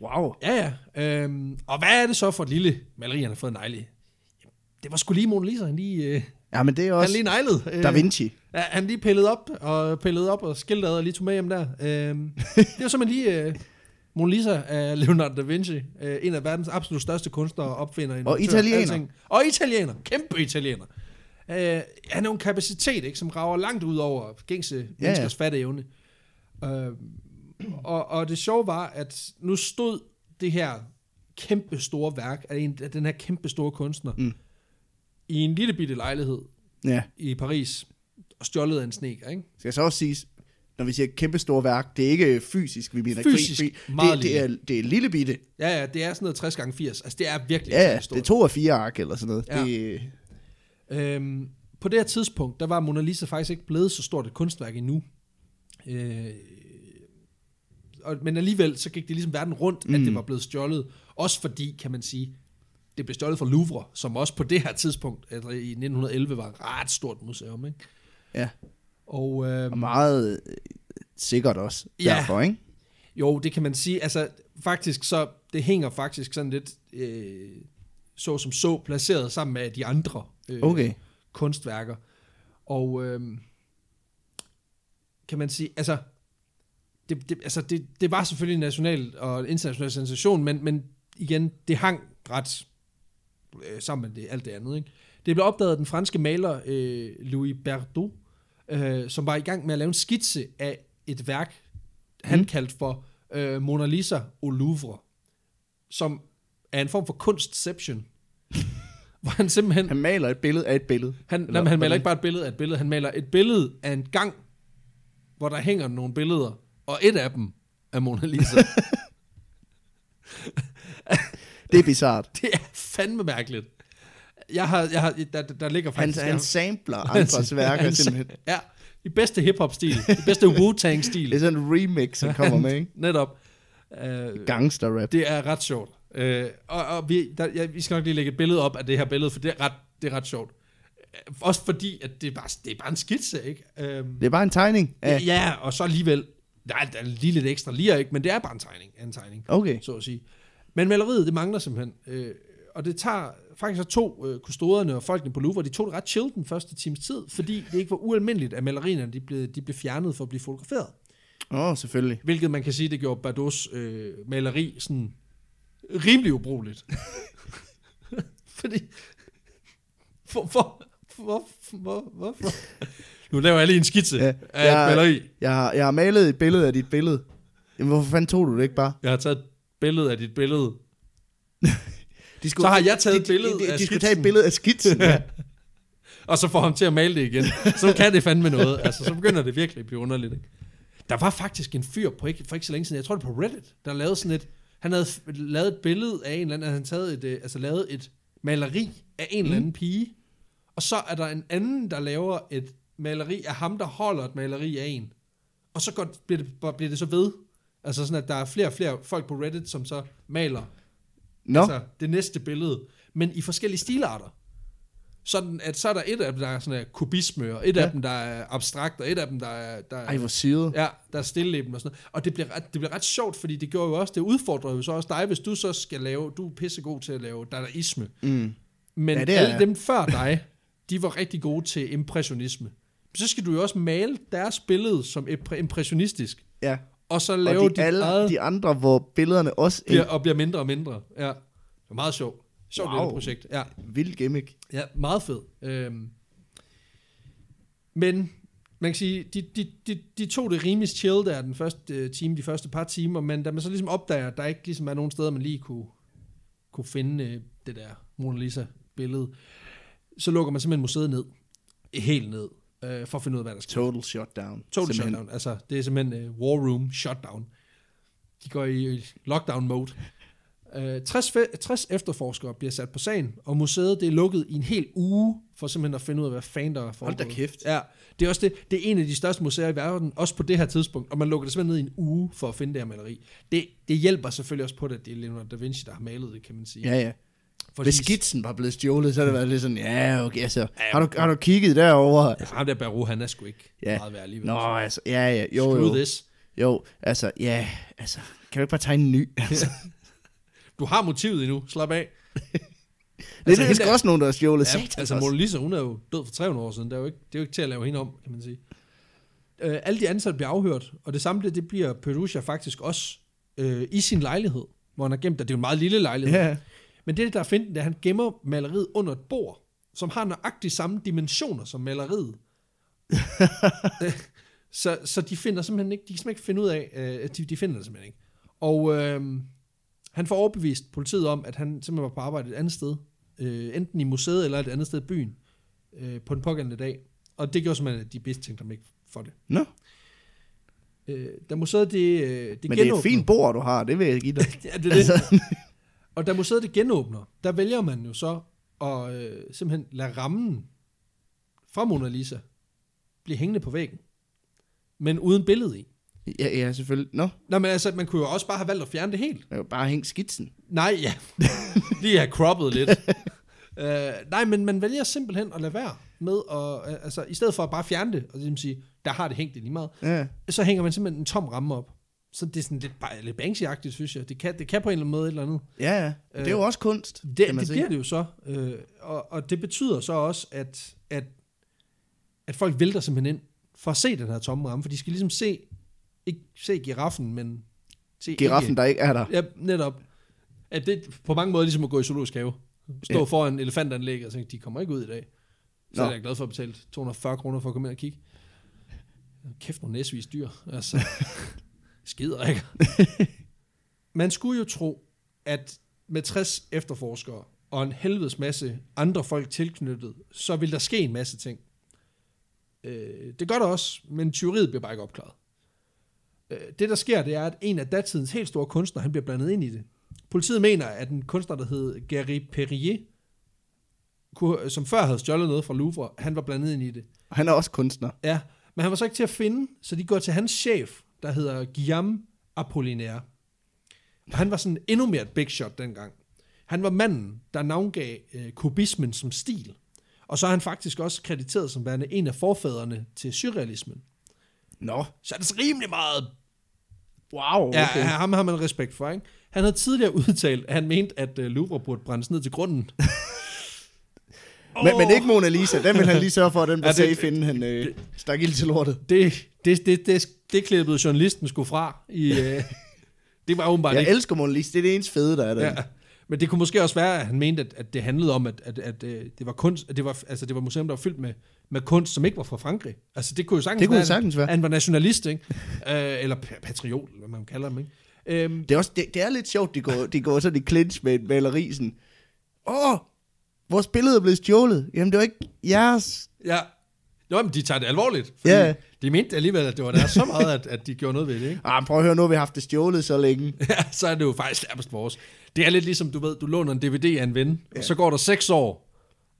Wow. Ja, ja. Øhm, og hvad er det så for et lille maleri, han har fået? Jamen, Det var sgu lige Mona Lisa, han lige, øh, Ja, men det er han også lige neglede. Øh, Da Vinci. Ja, han lige pillede op, og pillede op og skiltede og lige tog med hjem der. Øhm, det var simpelthen lige øh, Mona Lisa af Leonardo da Vinci. Øh, en af verdens absolut største kunstnere, opfinder. innovatør, italiener. alting. Og italiener. Kæmpe italiener. Øh, han har jo en kapacitet, ikke, som rager langt ud over gængse ja. menneskers fatteevne. Øh, og, og det sjove var, at nu stod det her kæmpe store værk af, en, af den her kæmpe store kunstner Mm. i en lille bitte lejlighed Ja. i Paris og stjålet af en sneker, ikke? Skal jeg så også sige, når vi siger kæmpe store værk, det er ikke fysisk, vi mener Fysisk, meget det, det, er, det er lille bitte. Ja, ja, det er sådan noget 60 gange 80. Altså, det er virkelig Ja, ekstremt det stort. er to og fire ark eller sådan noget. Ja. Det, Øhm, på det her tidspunkt, der var Mona Lisa faktisk ikke blevet så stort et kunstværk endnu. Øh, og, men alligevel, så gik det ligesom verden rundt, mm. at det var blevet stjålet. Også fordi, kan man sige, det blev stjålet fra Louvre, som også på det her tidspunkt, altså i 1911, var et ret stort museum. Ikke? Ja. Og, øh, Og meget øh, sikkert også Ja. derfor, ikke? Jo, det kan man sige. Altså, faktisk så, det hænger faktisk sådan lidt, øh, så som så, placeret sammen med de andre øh, Okay. kunstværker. Og øh, kan man sige, altså, det, det, altså det, det var selvfølgelig en national og international sensation, men, men igen, det hang ret øh, sammen med det, alt det andet. Ikke? Det blev opdaget af den franske maler øh, Louis Berthaud, øh, som var i gang med at lave en skitse af et værk, han Mm. kaldte for øh, Mona Lisa au Louvre, som er en form for kunstception, hvor han simpelthen Han maler et billede af et billede. han, Eller jamen, han maler ikke bare et billede af et billede, han maler et billede af en gang, hvor der hænger nogle billeder, og et af dem er Mona Lisa. Det er bizart. det er fandme mærkeligt. Jeg har, jeg har, der, der ligger Han, faktisk... han sampler andres værker Han- simpelthen. Ja, i bedste hiphop-stil, i bedste Wu-Tang-stil. Det er sådan en remix, han kommer med, ikke? Netop. Uh, Gangster rap. det er ret sjovt. Uh, og og vi, der, ja, vi skal nok lige lægge et billede op af det her billede, for det er ret, det er ret sjovt. Øh, Også fordi, at det er bare, det er bare en skitse, ikke? Uh, Det er bare en tegning. Ja, ja, og så alligevel, der er, der er lige lidt ekstra lir, ikke? men det er bare en tegning, en tegning, Okay. så at sige. Men maleriet, det mangler simpelthen. Øh, og det tager faktisk så to øh, kustoderne og folkene på Louvre, de tog det ret chill den første times tid, fordi det ikke var ualmindeligt, at malerierne de blev, de blev fjernet for at blive fotograferet. Åh, oh, selvfølgelig. Hvilket man kan sige, det gjorde Bardos øh, maleri sådan rimelig ubrugeligt. fordi... For, for, for, for, hvorfor? Nu laver jeg lige en skitse Ja, ja, af jeg- et maleri. Jeg har, jeg har malet et billede af dit billede. Jamen, hvorfor fanden tog du det ikke bare? Jeg har taget et billede af dit billede. De Så har jeg taget de, et billede de, de, af de skulle tage et billede af skitsen. ja. Og så får ham til at male det igen. Så kan det fandme noget. Altså, så begynder det virkelig at blive underligt. Ikke? Der var faktisk en fyr på ikke, for ikke så længe siden, jeg tror det var på Reddit, der lavede sådan et, han havde lavet et billede af en eller anden, han havde taget et, øh, altså lavet et maleri af en eller anden pige, og så er der en anden, der laver et maleri af ham, der holder et maleri af en. Og så går, bliver, det, bare- bliver det så ved. Altså sådan, at der er flere og flere folk på Reddit, som så maler Nå, altså det næste billede, men i forskellige stilarter. Sådan at så er der et af dem, der er sådan en kubisme, og et ja. Af dem, der er abstrakt, og et af dem, der er, der er, ej, hvor syret. ja, der er stilleben og sådan noget. Og det bliver, ret, det bliver ret sjovt, fordi det gjorde jo også, det udfordrer jo så også dig, hvis du så skal lave, du er pissegod til at lave dadaisme. Mm. Men Ja, det er alle dem før dig, de var rigtig gode til impressionisme. Så skal du jo også male deres billede som impre- impressionistisk, Ja. Og så Og lave de, dit alle eget, de andre, hvor billederne også er bliver, og bliver mindre og mindre. Ja, det var meget sjovt. Sjovt Wow. lille projekt. Ja. vild gimmick. Ja, meget fed. Øhm. Men man kan sige, de, de, de, de tog det rimelig chill der den første øh, time, de første par timer, men da man så ligesom opdager, at der ikke ligesom er nogen steder, man lige kunne, kunne finde øh, det der Mona Lisa billede, så lukker man simpelthen museet ned. Helt ned. Øh, for at finde ud af, hvad der skal. Total shutdown. Total Simpelthen. shutdown. Altså, det er simpelthen uh, war room shutdown. De går i lockdown mode. Uh, 60, fe- 60 efterforskere bliver sat på sagen, og museet det er lukket i en hel uge, for simpelthen at finde ud af, hvad fanden der er Hold foregået. da kæft. Ja, det er også det. Det er en af de største museer i verden, også på det her tidspunkt, og man lukker det simpelthen ned i en uge for at finde det her maleri. Det, det hjælper selvfølgelig også på det, at det er Leonardo da Vinci, der har malet det, kan man sige. Ja, ja. Hvis skitsen var blevet stjålet, så havde det været lidt sådan, ja, okay, altså, har du, har du kigget derover? Altså, ham der Barreau, han er sgu ikke Ja. meget værd alligevel. Nå, altså, ja, ja, jo, Screw jo. this. Jo, altså, ja, altså, kan du ikke bare tegne en ny? Altså, Du har motivet endnu, slap af. det, Altså, er der- også nogen, der har stjålet. Ja, altså også. Mona Lisa, hun er jo død for 300 år siden. Det er jo ikke, det er jo ikke til at lave hende om, kan man sige. Øh, alle de ansatte bliver afhørt, og det samme det, det bliver Perugia faktisk også øh, i sin lejlighed, hvor han har gemt det. Det er jo en meget lille lejlighed. Ja, Men det, der er fint, det er, at han gemmer maleriet under et bord, som har nøjagtigt samme dimensioner som maleriet. Øh, så, så de finder simpelthen ikke, de kan simpelthen ikke finde ud af, øh, de, de finder det simpelthen ikke. Og øh, han får overbevist politiet om, at han simpelthen var på arbejde et andet sted, øh, enten i museet eller et andet sted i byen, øh, på den pågældende dag. Og det gjorde simpelthen, at de bedst tænkte ham ikke for det. Nå, Øh, da museet det, øh, det men det er genåbner- et fint bord, du har, det vil jeg give dig. ja, det er det. Altså, Og da museet det genåbner, der vælger man jo så at øh, simpelthen lade rammen fra Mona Lisa blive hængende på væggen, men uden billede i. Ja, ja, selvfølgelig. Nå, Nå, men altså, man kunne jo også bare have valgt at fjerne det helt. jeg bare hænge skitsen. Nej, ja. Lige have croppet lidt. uh, nej, men man vælger simpelthen at lade være med at, uh, altså, i stedet for at bare fjerne det, og ligesom sige, der har det hængt det lige meget, Ja. så hænger man simpelthen en tom ramme op. Så det er sådan lidt, bare, lidt banksy synes jeg. Det kan, det kan på en eller anden måde et eller andet. Ja, ja. Det er jo også kunst, Det, kan man det sige. bliver det jo så. Øh, og, og det betyder så også, at, at, at folk vælter simpelthen ind for at se den her tomme ramme, for de skal ligesom se, ikke se giraffen, men se Giraffen, ikke, der ikke er der. Ja, netop. At det på mange måder ligesom at gå i zoologisk have. Stå ja. foran elefantanlæg og tænke, de kommer ikke ud i dag. Så Nå. er jeg glad for at betale 240 kroner for at komme ind og kigge. Kæft, nogle næsvis dyr. Altså, skider ikke. Man skulle jo tro, at med 60 efterforskere og en helvedes masse andre folk tilknyttet, så vil der ske en masse ting. Øh, det gør der også, men tyveriet bliver bare ikke opklaret. Øh, det, der sker, det er, at en af datidens helt store kunstnere, han bliver blandet ind i det. Politiet mener, at en kunstner, der hed Gary Perrier, kunne- som før havde stjålet noget fra Louvre, han var blandet ind i det. Han er også kunstner. Ja, men han var så ikke til at finde, så de går til hans chef, der hedder Guillaume Apollinaire. Og han var sådan endnu mere et big shot dengang. Han var manden, der navngav øh, kubismen som stil. Og så er han faktisk også krediteret som værende en af forfædrene til surrealismen. Nå. Så er det så rimelig meget Wow, okay. Ja, ham har man respekt for, ikke? Han havde tidligere udtalt, at han mente, at uh, Louvre burde brændes ned til grunden. Men, men ikke Mona Lisa. Den vil han lige sørge for, at den var Ja, safe, inden han øh, stak ild til lortet. Det, det, det, det, det klippede journalisten skulle fra. I, uh, det var åbenbart Jeg ikke. elsker Mona Lisa. Det er det eneste fede, der er der. Ja. Men det kunne måske også være, at han mente, at, at det handlede om, at, at, at, øh, det var kunst, at det var, altså det var museum, der var fyldt med, med kunst, som ikke var fra Frankrig. Altså det kunne jo sagtens Det kunne være, sagtens være. han var nationalist, ikke? øh, eller pa- patriot, eller hvad man kalder dem, ikke? Øhm, Det er, også, det, det er lidt sjovt, de går, de går sådan i clinch med et maleri, sådan, åh, vores billede er blevet stjålet. Jamen, det var ikke jeres. Ja. Nå, men de tager det alvorligt. Ja. De mente alligevel, at det var der så meget, at, at de gjorde noget ved det, ikke? Ah, prøv at høre, nu har vi haft det stjålet så længe. Ja, så er det jo faktisk nærmest vores. Det er lidt ligesom, du ved, du låner en DVD af en ven, ja. og så går der seks år,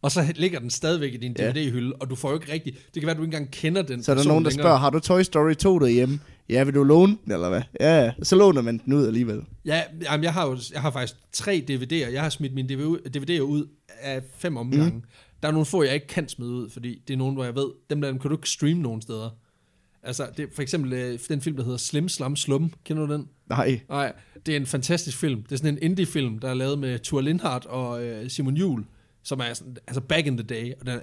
og så ligger den stadigvæk i din Ja. DVD-hylde, og du får jo ikke rigtig... Det kan være, at du ikke engang kender den Så er der nogen, der længere. spørger, har du Toy Story 2 derhjemme? Ja, vil du låne den, eller hvad? Ja, ja. Så låner man den ud alligevel. Ja, jamen, jeg har jo jeg har faktisk tre DVD'er. Jeg har smidt mine DVD'er ud af fem omgange. Mm. Der er nogle få, jeg ikke kan smide ud, fordi det er nogle, hvor jeg ved, dem der dem kan du ikke streame nogen steder. Altså, det for eksempel øh, den film, der hedder Slim Slam Slum. Kender du den? Nej. Nej, det er en fantastisk film. Det er sådan en indie-film, der er lavet med Thor Lindhardt og øh, Simon Juhl, som er sådan, altså back in the day, og den er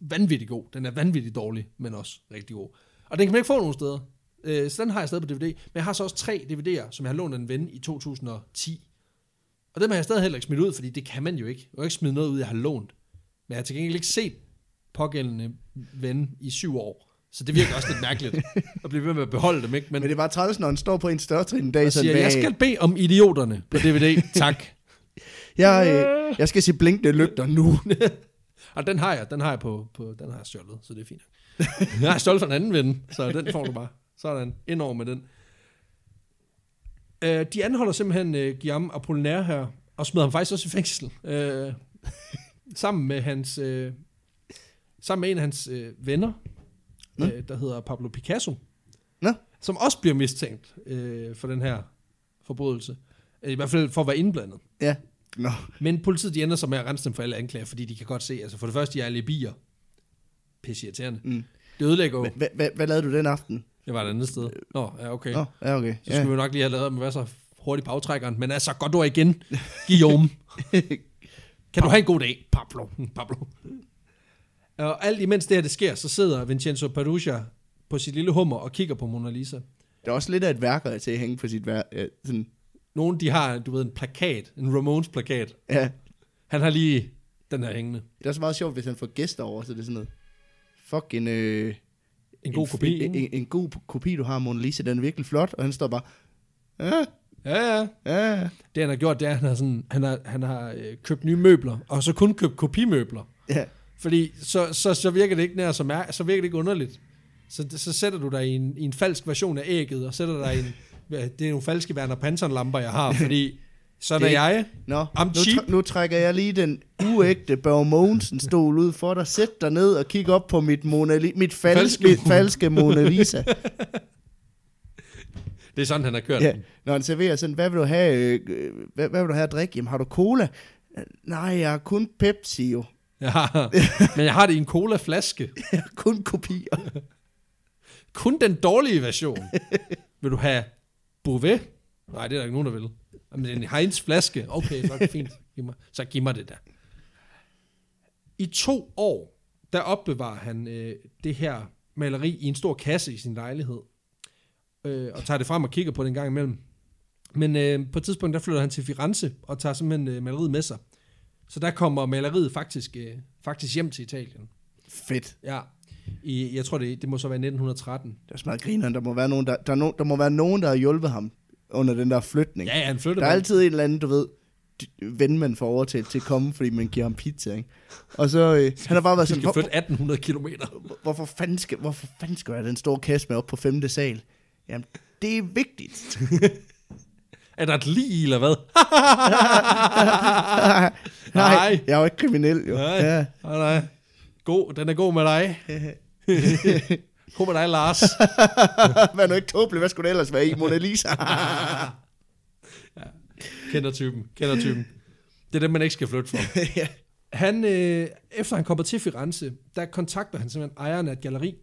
vanvittig god. Den er vanvittig dårlig, men også rigtig god. Og den kan man ikke få nogen steder. Øh, så den har jeg stadig på DVD. Men jeg har så også tre DVD'er, som jeg har lånt af en ven i 2010. Og dem har jeg stadig heller ikke smidt ud, fordi det kan man jo ikke. Jeg kan ikke smide noget ud, jeg har lånt. Men jeg har til gengæld ikke set pågældende ven i syv år. Så det virker også lidt mærkeligt at blive ved med at beholde dem, ikke? Men, Men det bare træls, når han står på en større trin en dag, og siger, jeg skal bede om idioterne på DVD. Tak. jeg, øh, jeg skal se blinkende lygter nu. Og den har jeg, den har jeg på, på den har jeg stjålet, så det er fint. Jeg har stjålet fra en anden ven, så den får du bare. Sådan, ind over med den. Uh, de anholder simpelthen uh, Guillaume Apollinaire her, og smider ham faktisk også i fængsel. Uh, sammen med hans, uh, sammen med en af hans uh, venner, Nå. uh, der hedder Pablo Picasso, Nå. som også bliver mistænkt uh, for den her forbrydelse. Uh, I hvert fald for at være indblandet. Ja. Nå. Men politiet de ender så med at rense dem for alle anklager, fordi de kan godt se, altså for det første, de er alibier. Pisse irriterende. Mm. Det ødelægger jo. Hva- hva- hva- Hvad lavede du den aften? Jeg var et andet sted. Nå, ja, okay. Nå, ja, okay. Så skulle vi nok lige have lavet med hvad så hurtigt bagtrækkeren. Men altså, godt du er igen, Guillaume. kan du have en god dag, Pablo? Pablo. Og alt imens det her det sker, så sidder Vincenzo Perugia på sit lille hummer og kigger på Mona Lisa. Det er også lidt af et værker til at hænge på sit værk. Ja, sådan, Nogle, de har, du ved, en plakat, en Ramones plakat. ja. Han har lige den her hængende. Det er også meget sjovt, hvis han får gæster over, så det er sådan noget. Fuck en... Øh, En god en, kopi, en, en, en god kopi, du har Mona Lisa. Den er virkelig flot, og han står bare... Ja, Ja, ja. ja. Det han har gjort, det er, at han har, sådan, han har, han har øh, købt nye møbler, og så kun købt kopimøbler. ja. Fordi så, så, så virker det ikke nær så, mær- så virker det ikke underligt. Så, så sætter du dig i en, i en falsk version af ægget, og sætter dig i en, det er nogle falske Werner Panton lamper jeg har, fordi sådan er Det er jeg. Nå, I'm nu, cheap. tr- nu trækker jeg lige den uægte Børge Mogensen stol ud for dig. Sæt dig ned og kig op på mit, Mona Li- mit, falske, Falske mit falske Mona Lisa. Det er sådan, han har kørt Ja, den. når han serverer sådan, hvad vil du have, øh, hvad, hvad vil du have at drikke? Jamen, har du cola? "Øh, Nej, jeg har kun Pepsi jo. Ja. Men jeg har det i en colaflaske. Har kun kopier. Kun den dårlige version. vil du have Bouvet? Nej, det er der ikke nogen, der vil. Jamen, det er en Heinz flaske. Okay, så er det fint. Giv mig, så giv mig det der. I to år, der opbevarer han øh, det her maleri i en stor kasse i sin lejlighed. Øh, og tager det frem og kigger på det en gang imellem. Men øh, på et tidspunkt, der flytter han til Firenze og tager simpelthen øh, maleriet med sig. Så der kommer maleriet faktisk, øh, faktisk hjem til Italien. Fedt. Ja, i, jeg tror, det, det må så være 1913. Det er smart grineren. Der må være nogen, der, der, er no, der må være nogen, der har hjulpet ham under den der flytning. Ja, ja, han flytter Der er altid en eller anden, du ved, ven, man får overtalt til at komme, fordi man giver ham pizza, ikke? Og så, øh, han har bare været Vi sådan, skal hvor, flytte 1800 kilometer. hvor, hvorfor, fanden skal, hvorfor fanden skal jeg den store kasse med op på femte sal? Jamen, det er vigtigt. Er der et lig, eller hvad? Nej, jeg er jo ikke kriminel, jo. Nej. Ja. Nej, nej. God, den er god med dig. god med dig, Lars. Vær nu ikke tåbelig, hvad skulle det ellers være i? Mona Lisa. Kender typen, kender typen. Det er dem, man ikke skal flytte for. ja. Han, øh, efter han kommer til Firenze, der kontakter han simpelthen ejeren af et galleri.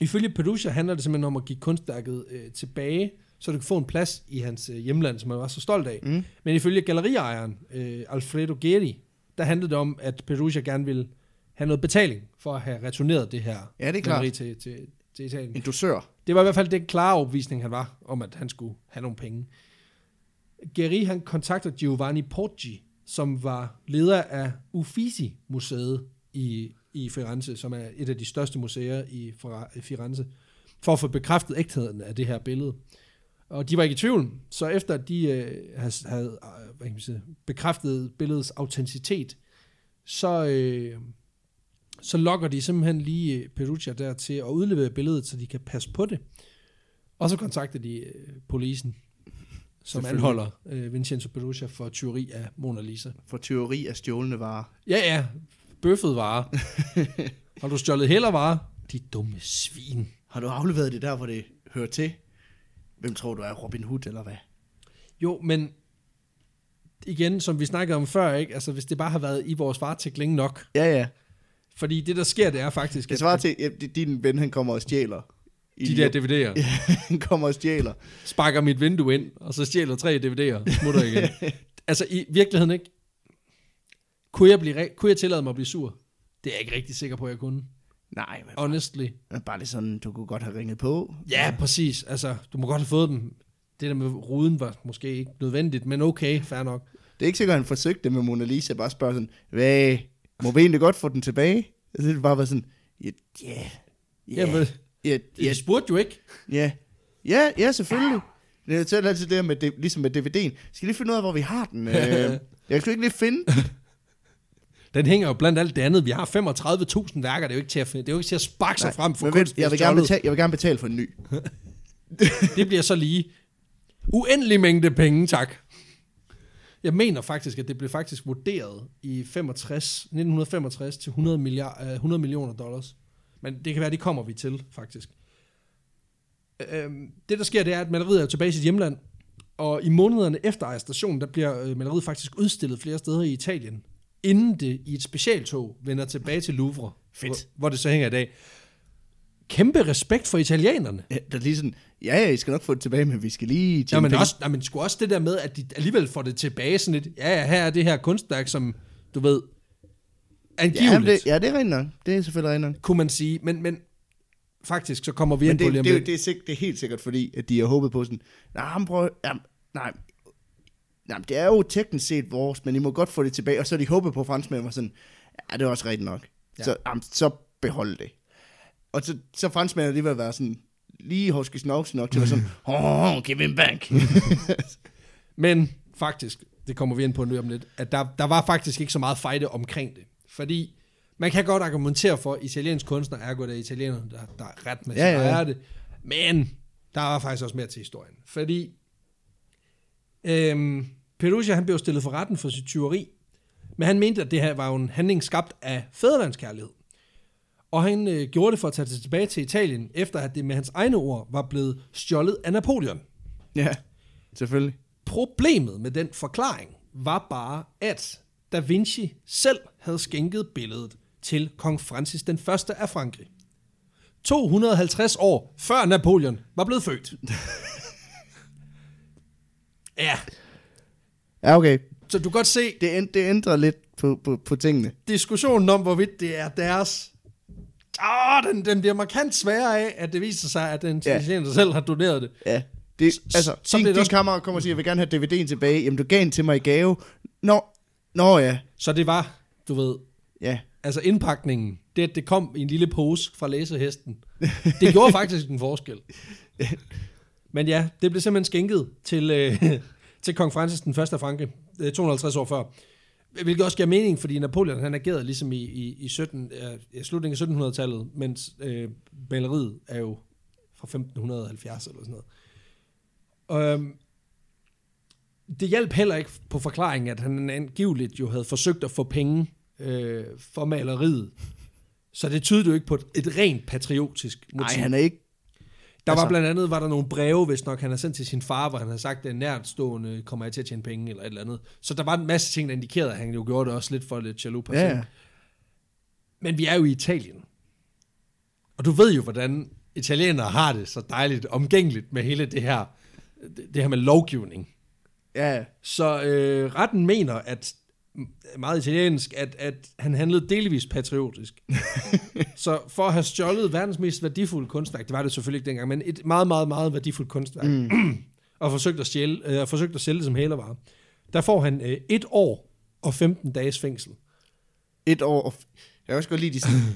Ifølge Perugia handler det simpelthen om at give kunstværket øh, tilbage, så det kan få en plads i hans øh, hjemland, som han var så stolt af. Mm. Men ifølge galleriejeren, øh, Alfredo Geri, der handlede det om, at Perugia gerne ville have noget betaling for at have returneret det her Ja, det er klart. til, til, til Italien. En dusør. Det var i hvert fald den klare overbevisning, han var, om at han skulle have nogle penge. Geri, han kontakter Giovanni Porgi, som var leder af Uffizi-museet i, i Firenze, som er et af de største museer i Firenze, for at få bekræftet ægtheden af det her billede. Og de var ikke i tvivl, så efter at de øh, havde, havde øh, hvad kan man sige, bekræftet billedets autenticitet, så, øh, så lokker de simpelthen lige øh, Perugia der til at udlevere billedet, så de kan passe på det. Og så kontakter de øh, polisen, som anholder øh, Vincenzo Perugia for tyveri af Mona Lisa. For teori af stjålne varer. Ja, ja, bøffet varer. Har du stjålet heller varer? De dumme svin. Har du afleveret det der, hvor det hører til? Hvem tror du er Robin Hood, eller hvad? Jo, men igen, som vi snakkede om før, ikke? Altså, hvis det bare har været i vores varetægt længe nok. Ja, ja. Fordi det, der sker, det er faktisk, Det svarer til, at din ven, han kommer og stjæler. De der DVD'er. han kommer og stjæler. sparker mit vindue ind, og så stjæler tre DVD'er, smutter igen. altså i virkeligheden ikke. Kunne jeg, blive, kunne jeg tillade mig at blive sur? Det er jeg ikke rigtig sikker på, at jeg kunne. Nej, men Honestly. men bare det sådan, du kunne godt have ringet på. Ja, præcis. Altså, du må godt have fået dem. Det der med ruden var måske ikke nødvendigt, men okay, fair nok. Det er ikke sikkert, at han forsøgte det med Mona Lisa. Bare spørge sådan, hvad, må vi egentlig godt få den tilbage? Og så er det bare var sådan, ja, ja, ja, ja, ja, jeg spurgte jo ikke. ja, ja, ja, selvfølgelig. Det er altid det her med, ligesom med DVD'en. Skal lige finde ud af, hvor vi har den? Øh, jeg kan ikke lige finde den. Den hænger jo blandt alt det andet. Vi har 35.000 værker. Det er jo ikke til at, det er jo ikke til at sparke sig frem for Men vent, kunst. jeg, vil gerne betale, jeg vil gerne betale for en ny. Det bliver så lige uendelig mængde penge, tak. Jeg mener faktisk, at det blev faktisk vurderet i 65, 1965 til 100, milliard, øh, 100 millioner dollars. Men det kan være, det kommer vi til, faktisk. Øhm, Det, der sker, det er, at maleriet er tilbage i sit hjemland, og i månederne efter arrestationen, der bliver øh, maleriet faktisk udstillet flere steder i Italien, inden det i et specialtog vender tilbage til Louvre, Fedt. Hvor, hvor det så hænger i dag. Kæmpe respekt for italienerne. Ja, Der er lige sådan, ja, ja, I skal nok få det tilbage, men vi skal lige Ja, men penge. også, nej, men sgu også det der med, at de alligevel får det tilbage sådan lidt, ja, ja, her er det her kunstværk, som, du ved, ja, angiveligt, men det, ja, det er rent nok. Det er selvfølgelig rent nok. kunne man sige, men, men faktisk, så kommer vi Men ind på det, lige om det, det, lidt. det, er sikkert, det er helt sikkert, fordi at de har håbet på sådan, nej, men prøv, jamen, nej, nej, det er jo teknisk set vores, men I må godt få det tilbage. Og så de håbet på, at franskmændene var sådan, ja, det er også rigtigt nok. Ja. Så, jamen, så behold det. Og så, så franskmændene alligevel være sådan, lige huske snavse nok til at være sådan, oh, give him back. Men faktisk, det kommer vi ind på nu om lidt, at der, der var faktisk ikke så meget fejde omkring det. Fordi man kan godt argumentere for, at italiensk kunstner er gået af italienerne, der, der er ret med Ja, ja, ja. det. Men der var faktisk også mere til historien. Fordi øhm, Perugia, han blev stillet for retten for sit tyveri, men han mente, at det her var en handling skabt af fædrelandskærlighed. Og han øh, gjorde det for at tage det tilbage til Italien, efter at det med hans egne ord var blevet stjålet af Napoleon. Ja, selvfølgelig. Problemet med den forklaring var bare, at Da Vinci selv havde skænket billedet til kong Francis den første af Frankrig. 250 år før Napoleon var blevet født. ja, Ja, okay. så du kan godt se Det, ænd- det ændrer lidt på, på, på tingene. diskussionen om, hvorvidt det er deres... Åh, den, den bliver markant sværere af, at det viser sig, at den Ja. der selv har doneret det. Ja. Det, S- altså, så din, det din også- kammerat kommer og siger, jeg vil gerne have DVD'en tilbage. Jamen, du gav den til mig i gave. Nå, Nå ja. Så det var, du ved, Ja. altså indpakningen, det at det kom i en lille pose fra læsehesten, det gjorde faktisk en forskel. Men ja, det blev simpelthen skænket til, øh, til kong Francis den første af Franke, øh, 250 år før. Hvilket også giver mening, fordi Napoleon han agerede ligesom i, i, i 17, øh, ja, slutningen af 1700-tallet, mens øh, maleriet er jo fra 1570 eller sådan noget. Øhm, det hjalp heller ikke på forklaringen, at han angiveligt jo havde forsøgt at få penge øh, for maleriet. Så det tyder jo ikke på et, et rent patriotisk Nej, motiv. han er ikke... Der var altså- blandt andet var der nogle breve, hvis nok han har sendt til sin far, hvor han havde sagt, at nærtstående kommer jeg til at tjene penge, eller et eller andet. Så der var en masse ting, der indikerede, at han jo gjorde det også lidt for lidt jaloux på Ja, ja. Men vi er jo i Italien. Og du ved jo, hvordan italienere har det så dejligt omgængeligt med hele det her, det her med lovgivning. Ja, ja. Så øh, retten mener, at meget italiensk, at, at han handlede delvis patriotisk. så for at have stjålet verdens mest værdifulde kunstværk, det var det selvfølgelig ikke dengang, men et meget, meget, meget værdifuldt kunstværk, mm. og forsøgt at, stjæle, øh, forsøgt at sælge det som hælervare, der får han øh, et år og 15 dages fængsel. Et år... og f- Jeg kan også godt lide de sådan...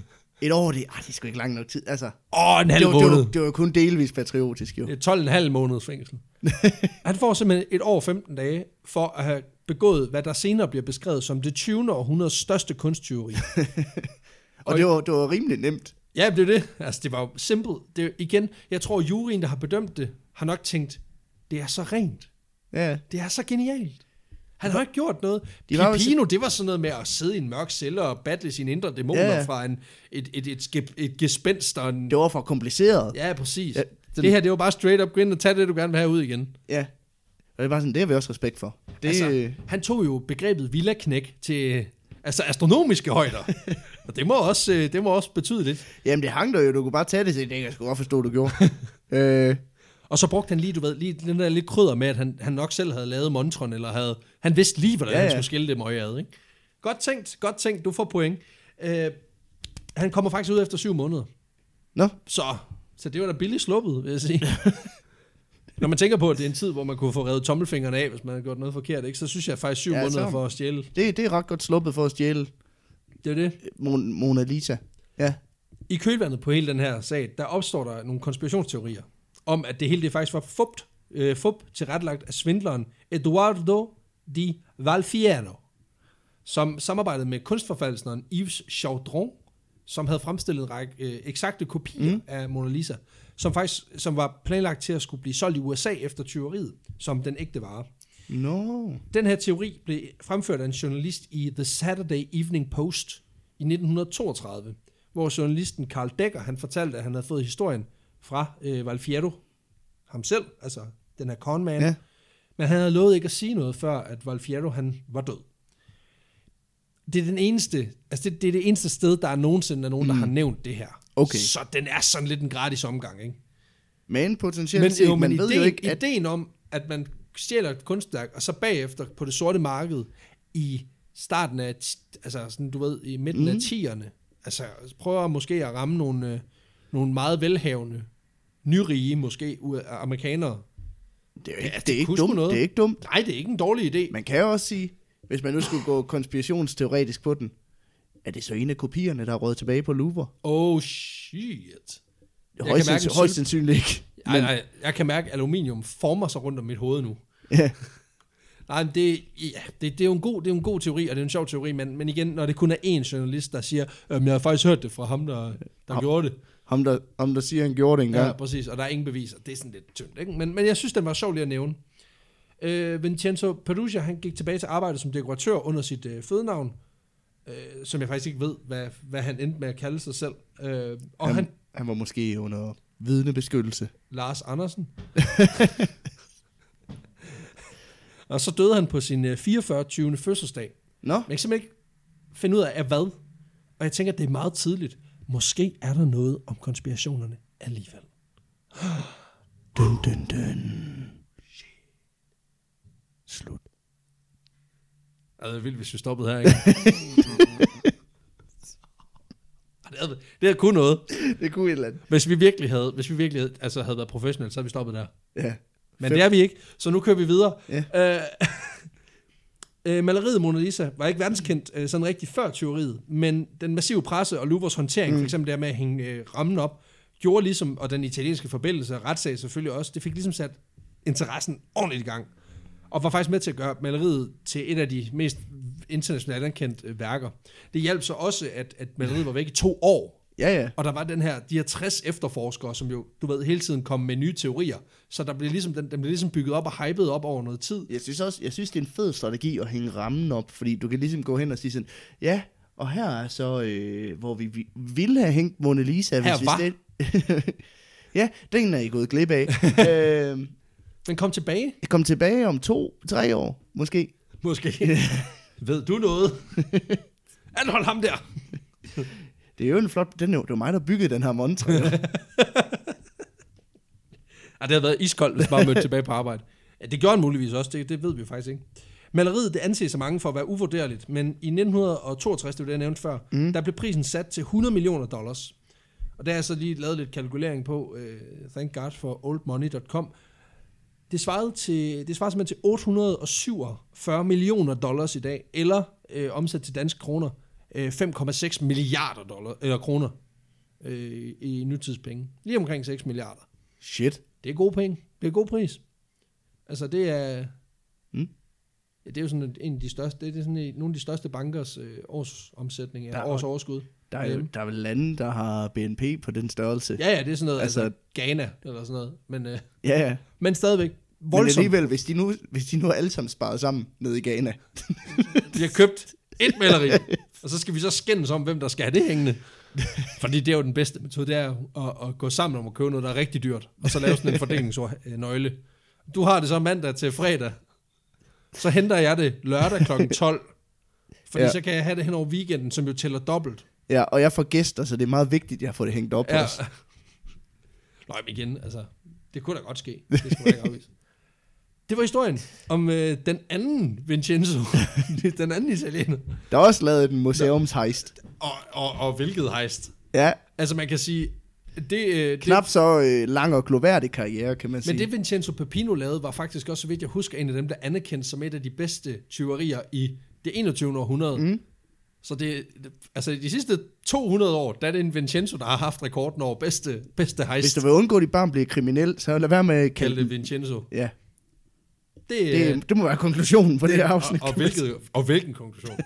Et år, det, ah, det er sgu ikke lang nok tid. Altså, Åh, en halv det, var, det, måned. var, det var kun delvis patriotisk, jo. Det er 12,5 måneders fængsel. Han får simpelthen et år og 15 dage for at have begået, hvad der senere bliver beskrevet som det 20. århundredes største kunsttyveri. Og det var, det var rimelig nemt. Ja, det er det. Altså, det var jo simpelt. Det igen, jeg tror, juryen, der har bedømt det, har nok tænkt, det er så rent. Ja, Det er så genialt. Han har ikke gjort noget. De var Pipino, det var sådan noget med at sidde i en mørk celle og battle sine indre dæmoner Ja, fra en, et, et, et, et, et gespenst og en... det var for kompliceret. Ja, præcis. Ja, den- det her, det var bare straight up, gå ind og tage det, du gerne vil have ud igen. Ja. Og det var sådan, det har vi også respekt for. Det, altså, han tog jo begrebet villaknæk til altså astronomiske højder. og det må, også, øh, det må også betyde lidt. jamen, det hang der jo. Du kunne bare tage det, så det kan jeg sgu godt forstå, du gjorde. øh, Og så brugte han lige, du ved, lige den der lidt krydder med, at han, han nok selv havde lavet montron, eller havde, han vidste lige, hvordan Ja, ja, han skulle skille det møje ad, ikke? Godt tænkt, godt tænkt, du får point. Øh, han kommer faktisk ud efter syv måneder. Nå, Så, så det var da billigt sluppet, vil jeg sige. Når man tænker på, at det er en tid, hvor man kunne få revet tommelfingeren af, hvis man havde gjort noget forkert, ikke? så synes jeg faktisk syv Ja, måneder så- for at stjæle. det, det er ret godt sluppet for at stjæle Det er det. Mon- Mona Lisa. Ja. I kølvandet på hele den her sag, der opstår der nogle konspirationsteorier om, at det hele det faktisk var fupt, øh, fup tilrettelagt af svindleren Eduardo di Valfiero, som samarbejdede med kunstforfaldsneren Yves Chaudron, som havde fremstillet en række øh, eksakte kopier mm. af Mona Lisa, som faktisk som var planlagt til at skulle blive solgt i USA efter tyveriet, som den ægte vare. Nå. Den her teori blev fremført af en journalist i The Saturday Evening Post i 1932, hvor journalisten Carl Decker, han fortalte, at han havde fået historien fra øh, Valfiero, ham selv, altså den her conman, Ja. Men han havde lovet ikke at sige noget, før at Valfiero, han var død. Det er den eneste, altså det, det er det eneste sted, der er nogensinde er nogen, der har nævnt det her. Okay. Så den er sådan lidt en gratis omgang, ikke? Men potentielt Men, set, jo, man men ved ideen, jo ikke, at... ideen om, at man stjæler et kunstværk, og så bagefter på det sorte marked i starten af, altså sådan, du ved, i midten mm. af Mhm. 10'erne, altså prøver måske at ramme nogle, øh, nogle meget velhavende, nyrige, måske amerikanere. Det er, jo Ja, ikke, det det er ikke dumt. noget. Det er ikke dumt. Nej, det er ikke en dårlig idé. Man kan jo også sige, hvis man nu skulle gå konspirationsteoretisk på den, er det så en af kopierne, der er råd tilbage på Louvre? Oh shit. Højst, mærke højst syl- sandsynligt ikke. Nej, nej, jeg kan mærke, at aluminium former sig rundt om mit hoved nu. Ja. Nej, men det, ja, det, det, er jo en god, det er en god teori, og det er en sjov teori, men, men igen, når det kun er én journalist, der siger, øhm, jeg har faktisk hørt det fra ham, der, der Ham. gjorde det. Ham, der, ham, der siger, han gjorde det engang. Ja, præcis, og der er ingen beviser. Det er sådan lidt tyndt, ikke? Men, men jeg synes, den var sjov lige at nævne. Øh, Vincenzo Perugia, han gik tilbage til arbejde som dekoratør under sit øh, fødenavn, øh, som jeg faktisk ikke ved, hvad, hvad han endte med at kalde sig selv. Øh, og han, han, han var måske under vidnebeskyttelse. Lars Andersen. Og så døde han på sin øh, 44. 20. fødselsdag. Nå, Men jeg kan simpelthen ikke finde ud af, af hvad. Og jeg tænker, at det er meget tidligt. Måske er der noget om konspirationerne alligevel. dun, dun, dun. Slut. Altså, det er vildt, hvis vi stoppede her, ikke? Det, havde, det havde kun noget. Det kunne et eller andet. Hvis vi virkelig havde, hvis vi virkelig havde, altså havde været professionelle, så havde vi stoppet der. Ja. Men det er vi ikke, så nu kører vi videre. Ja. Øh, øh, maleriet Mona Lisa var ikke verdenskendt øh, sådan rigtig før tyveriet, men den massive presse og Louvres håndtering, mm. for eksempel der med at hænge øh, rammen op, gjorde ligesom, og den italienske forbindelse og retssag selvfølgelig også, det fik ligesom sat interessen ordentligt i gang. Og var faktisk med til at gøre maleriet til et af de mest internationalt anerkendte øh, værker. Det hjalp så også, at, at maleriet var væk i to år, Ja, ja. og der var den her, de her 60 efterforskere, som jo, du ved, hele tiden kom med nye teorier. Så der blev ligesom, den, den blev ligesom bygget op og hypet op over noget tid. Jeg synes også, jeg synes, det er en fed strategi at hænge rammen op, fordi du kan ligesom gå hen og sige sådan, ja, og her er så, øh, hvor vi, vi ville have hængt Mona Lisa. Her vi var. slet- ja, den er I gået glip af. øh, Den kom tilbage, kom tilbage om to, tre år, måske. måske. Ved du noget? Anhold ham der! Det er jo en flot, den er, jo- det var mig, der byggede den her montre. Det havde været iskoldt, hvis bare mødte tilbage på arbejde. Ja, det gjorde han muligvis også, det, det ved vi jo faktisk ikke. Maleriet, det anses af mange for at være uvurderligt, men i 1962, det var det, jeg nævnte før, mm. der blev prisen sat til 100 millioner dollars. Og der er så lige lavet lidt kalkulering på, uh, thank god for oldmoney.com. Det svarede, til, det svarede simpelthen til 847 millioner dollars i dag, eller øh, omsat til danske kroner, øh, 5,6 milliarder dollar, eller kroner øh, i nutidspenge. Lige omkring 6 milliarder. Shit. Det er gode penge. Det er god pris. Altså det er... Mm. Ja, det er jo sådan en- af de største, det er sådan en, nogle af de største bankers øh, årsomsætning, Der eller er- års overskud. Der er, jo, Øhm. der er vel lande, der har BNP på den størrelse. Ja, ja, det er sådan noget, altså, Altså- Ghana, eller sådan noget. Men, øh, ja. ja. men stadigvæk, Men voldsomt. alligevel, hvis de, nu, hvis de nu alle sammen sparet sammen nede i Ghana. Vi har købt et maleri, og så skal vi så skændes om, hvem der skal have det hængende. Fordi det er jo den bedste metode, det er at, at gå sammen om at købe noget, der er rigtig dyrt, og så lave sådan en fordelingsnøgle. Du har det så mandag til fredag, så henter jeg det lørdag kl. 12, fordi Ja. så kan jeg have det hen over weekenden, som jo tæller dobbelt. Ja, og jeg får gæster, så det er meget vigtigt, at jeg får det hængt op Ja. også. Nå, men igen, altså, det kunne da godt ske. Det skal man ikke afvise. Det var historien om øh, den anden Vincenzo, den anden italiener. Der er også lavet en museumshejst. Og, og, og hvilket hejst. Ja, Altså man kan sige, det, øh, knap så øh, lang og gloværdig karriere, kan man det, sige. men det Vincenzo Pepino lavede, var faktisk også, så vidt jeg husker, en af dem, der anerkendt som et af de bedste tyverier i det 21. århundrede. Mm. Så det, det, altså de sidste 200 år, der er det en Vincenzo, der har haft rekorden over bedste, bedste Hvis hejst. du vil undgå, at de barn bliver kriminel, så lad være med at Kalde kalde det det. Vincenzo. Ja, Det, øh, det, det må være konklusionen på det, her afsnit. og, og, hvilket, og hvilken konklusion.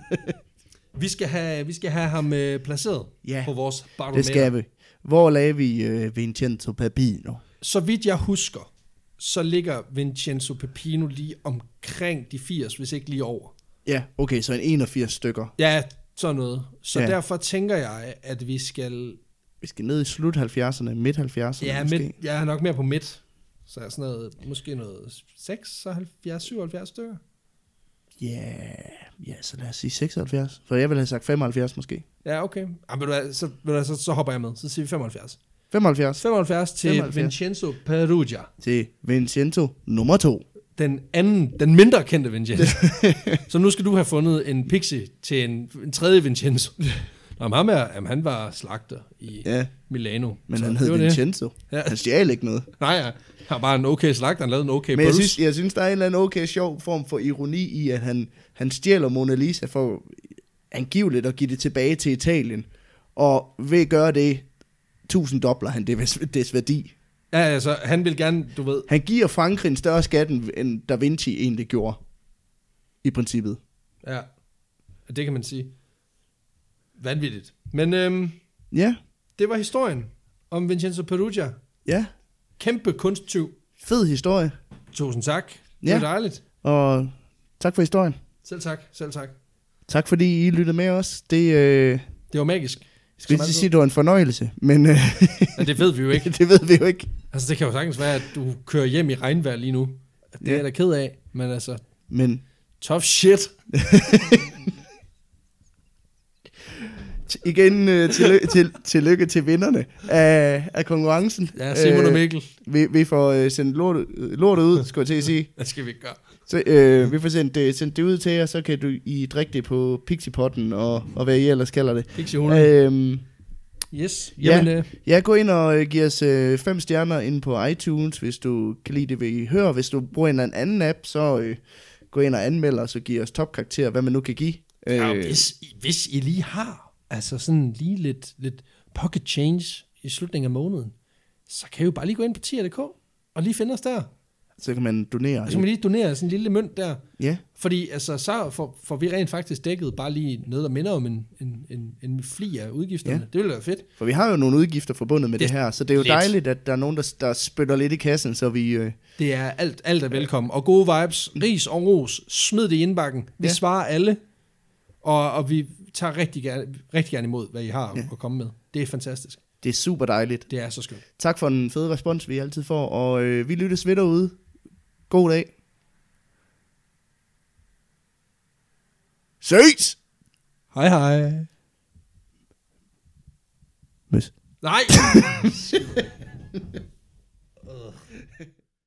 vi, skal have, vi skal have ham øh, placeret Ja, på vores det barometer. skal vi. Hvor lagde vi øh, Vincenzo Papino? Så vidt jeg husker, så ligger Vincenzo Pepino lige omkring de 80, hvis ikke lige over. Ja, okay, så en 81 stykker. Ja, sådan noget. Så Ja. ja. derfor tænker jeg, at vi skal... Vi skal ned i slut 70'erne, midt 70'erne Ja, måske. midt, jeg er nok mere på midt. Så er sådan noget, måske noget 76, 77 stykker. Ja, ja, så lad os sige 76. For jeg ville have sagt 75 måske. Ja, okay. Ah, men du så, du så, så hopper jeg med. Så siger vi 75. 75 75 til 75. 75. Vincenzo Perugia. til Vincenzo nummer 2. Den anden, den mindre kendte Vincenzo. så nu skal du have fundet en pixie til en, en tredje Vincenzo. Nå, men ham er, jamen, han var slagter i Ja, Milano. men Så han hed. Vincenzo. Ja. Han stjal ikke noget. Nej, ja. han var bare en okay slagter. Han lavede en okay Men jeg synes, jeg synes, der er en eller anden okay sjov form for ironi i, at han, han stjæler Mona Lisa for angiveligt at give det tilbage til Italien. Og ved at gøre det, tusind dobler han det, dets værdi. Ja, altså, han vil gerne, du ved... Han giver Frankrig en større skat, end Da Vinci egentlig gjorde. I princippet. Ja, det kan man sige. Vanvittigt. Men øhm, Ja, det var historien om Vincenzo Perugia. ja. Kæmpe kunsttyv. Fed historie. Tusind tak. Det Ja. var dejligt. Og tak for historien. Selv tak, selv tak. Tak fordi I lyttede med os. Det, øh, Det var magisk. jeg skal ikke sige, at det var en fornøjelse, men øh, Ja, det ved vi jo ikke. det ved vi jo ikke. Altså, det kan jo sagtens være, at du kører hjem i regnværd lige nu. Det er Ja. jeg da ked af, men altså, Men Tough shit. igen, øh, til, tillykke til vinderne af, af konkurrencen. Ja, Simon og Mikkel. vi, vi får øh, sendt lortet, lortet ud, skulle jeg til at sige. Det skal vi ikke gøre. Så, øh, vi får sendt det, sendt det ud til jer, så kan du I drikke det på Pixiepotten, og, og hvad I ellers kalder det. Pixie. Øhm, Yes. ja. Jamen, øh, ja, gå ind og øh, giv os øh, fem stjerner ind på iTunes, hvis du kan lide det, vi hører. Hvis du bruger en eller anden app, så øh, gå ind og anmeld os og giv os topkarakter, hvad man nu kan give. ja, Øh, hvis, hvis I lige har altså sådan lige lidt, lidt pocket change i slutningen af måneden, så kan I jo bare lige gå ind på tier.dk og lige finde os der. så kan man donere. Så kan man lige donere sådan en lille mønt der. Ja, Fordi altså, så får, får vi rent faktisk dækket bare lige noget, der minder om en, en, en, en fli af udgifterne. Ja. Det ville være fedt. for vi har jo nogle udgifter forbundet med det, Det- her, så det er jo lidt. dejligt, at der er nogen, der, der spytter lidt i kassen, så vi... Øh, Det er alt, alt er velkommen. Og gode vibes, ris og ros, smid det i indbakken. Vi ja. svarer alle, og, og vi tager rigtig gerne, rigtig gerne imod, hvad I har Ja. at komme med. Det er fantastisk. det er super dejligt. Det er så skønt. Tak for den fede respons, vi altid får, og øh, vi lyttes ved derude. God dag. Ses! Hej hej. Møs. Nej!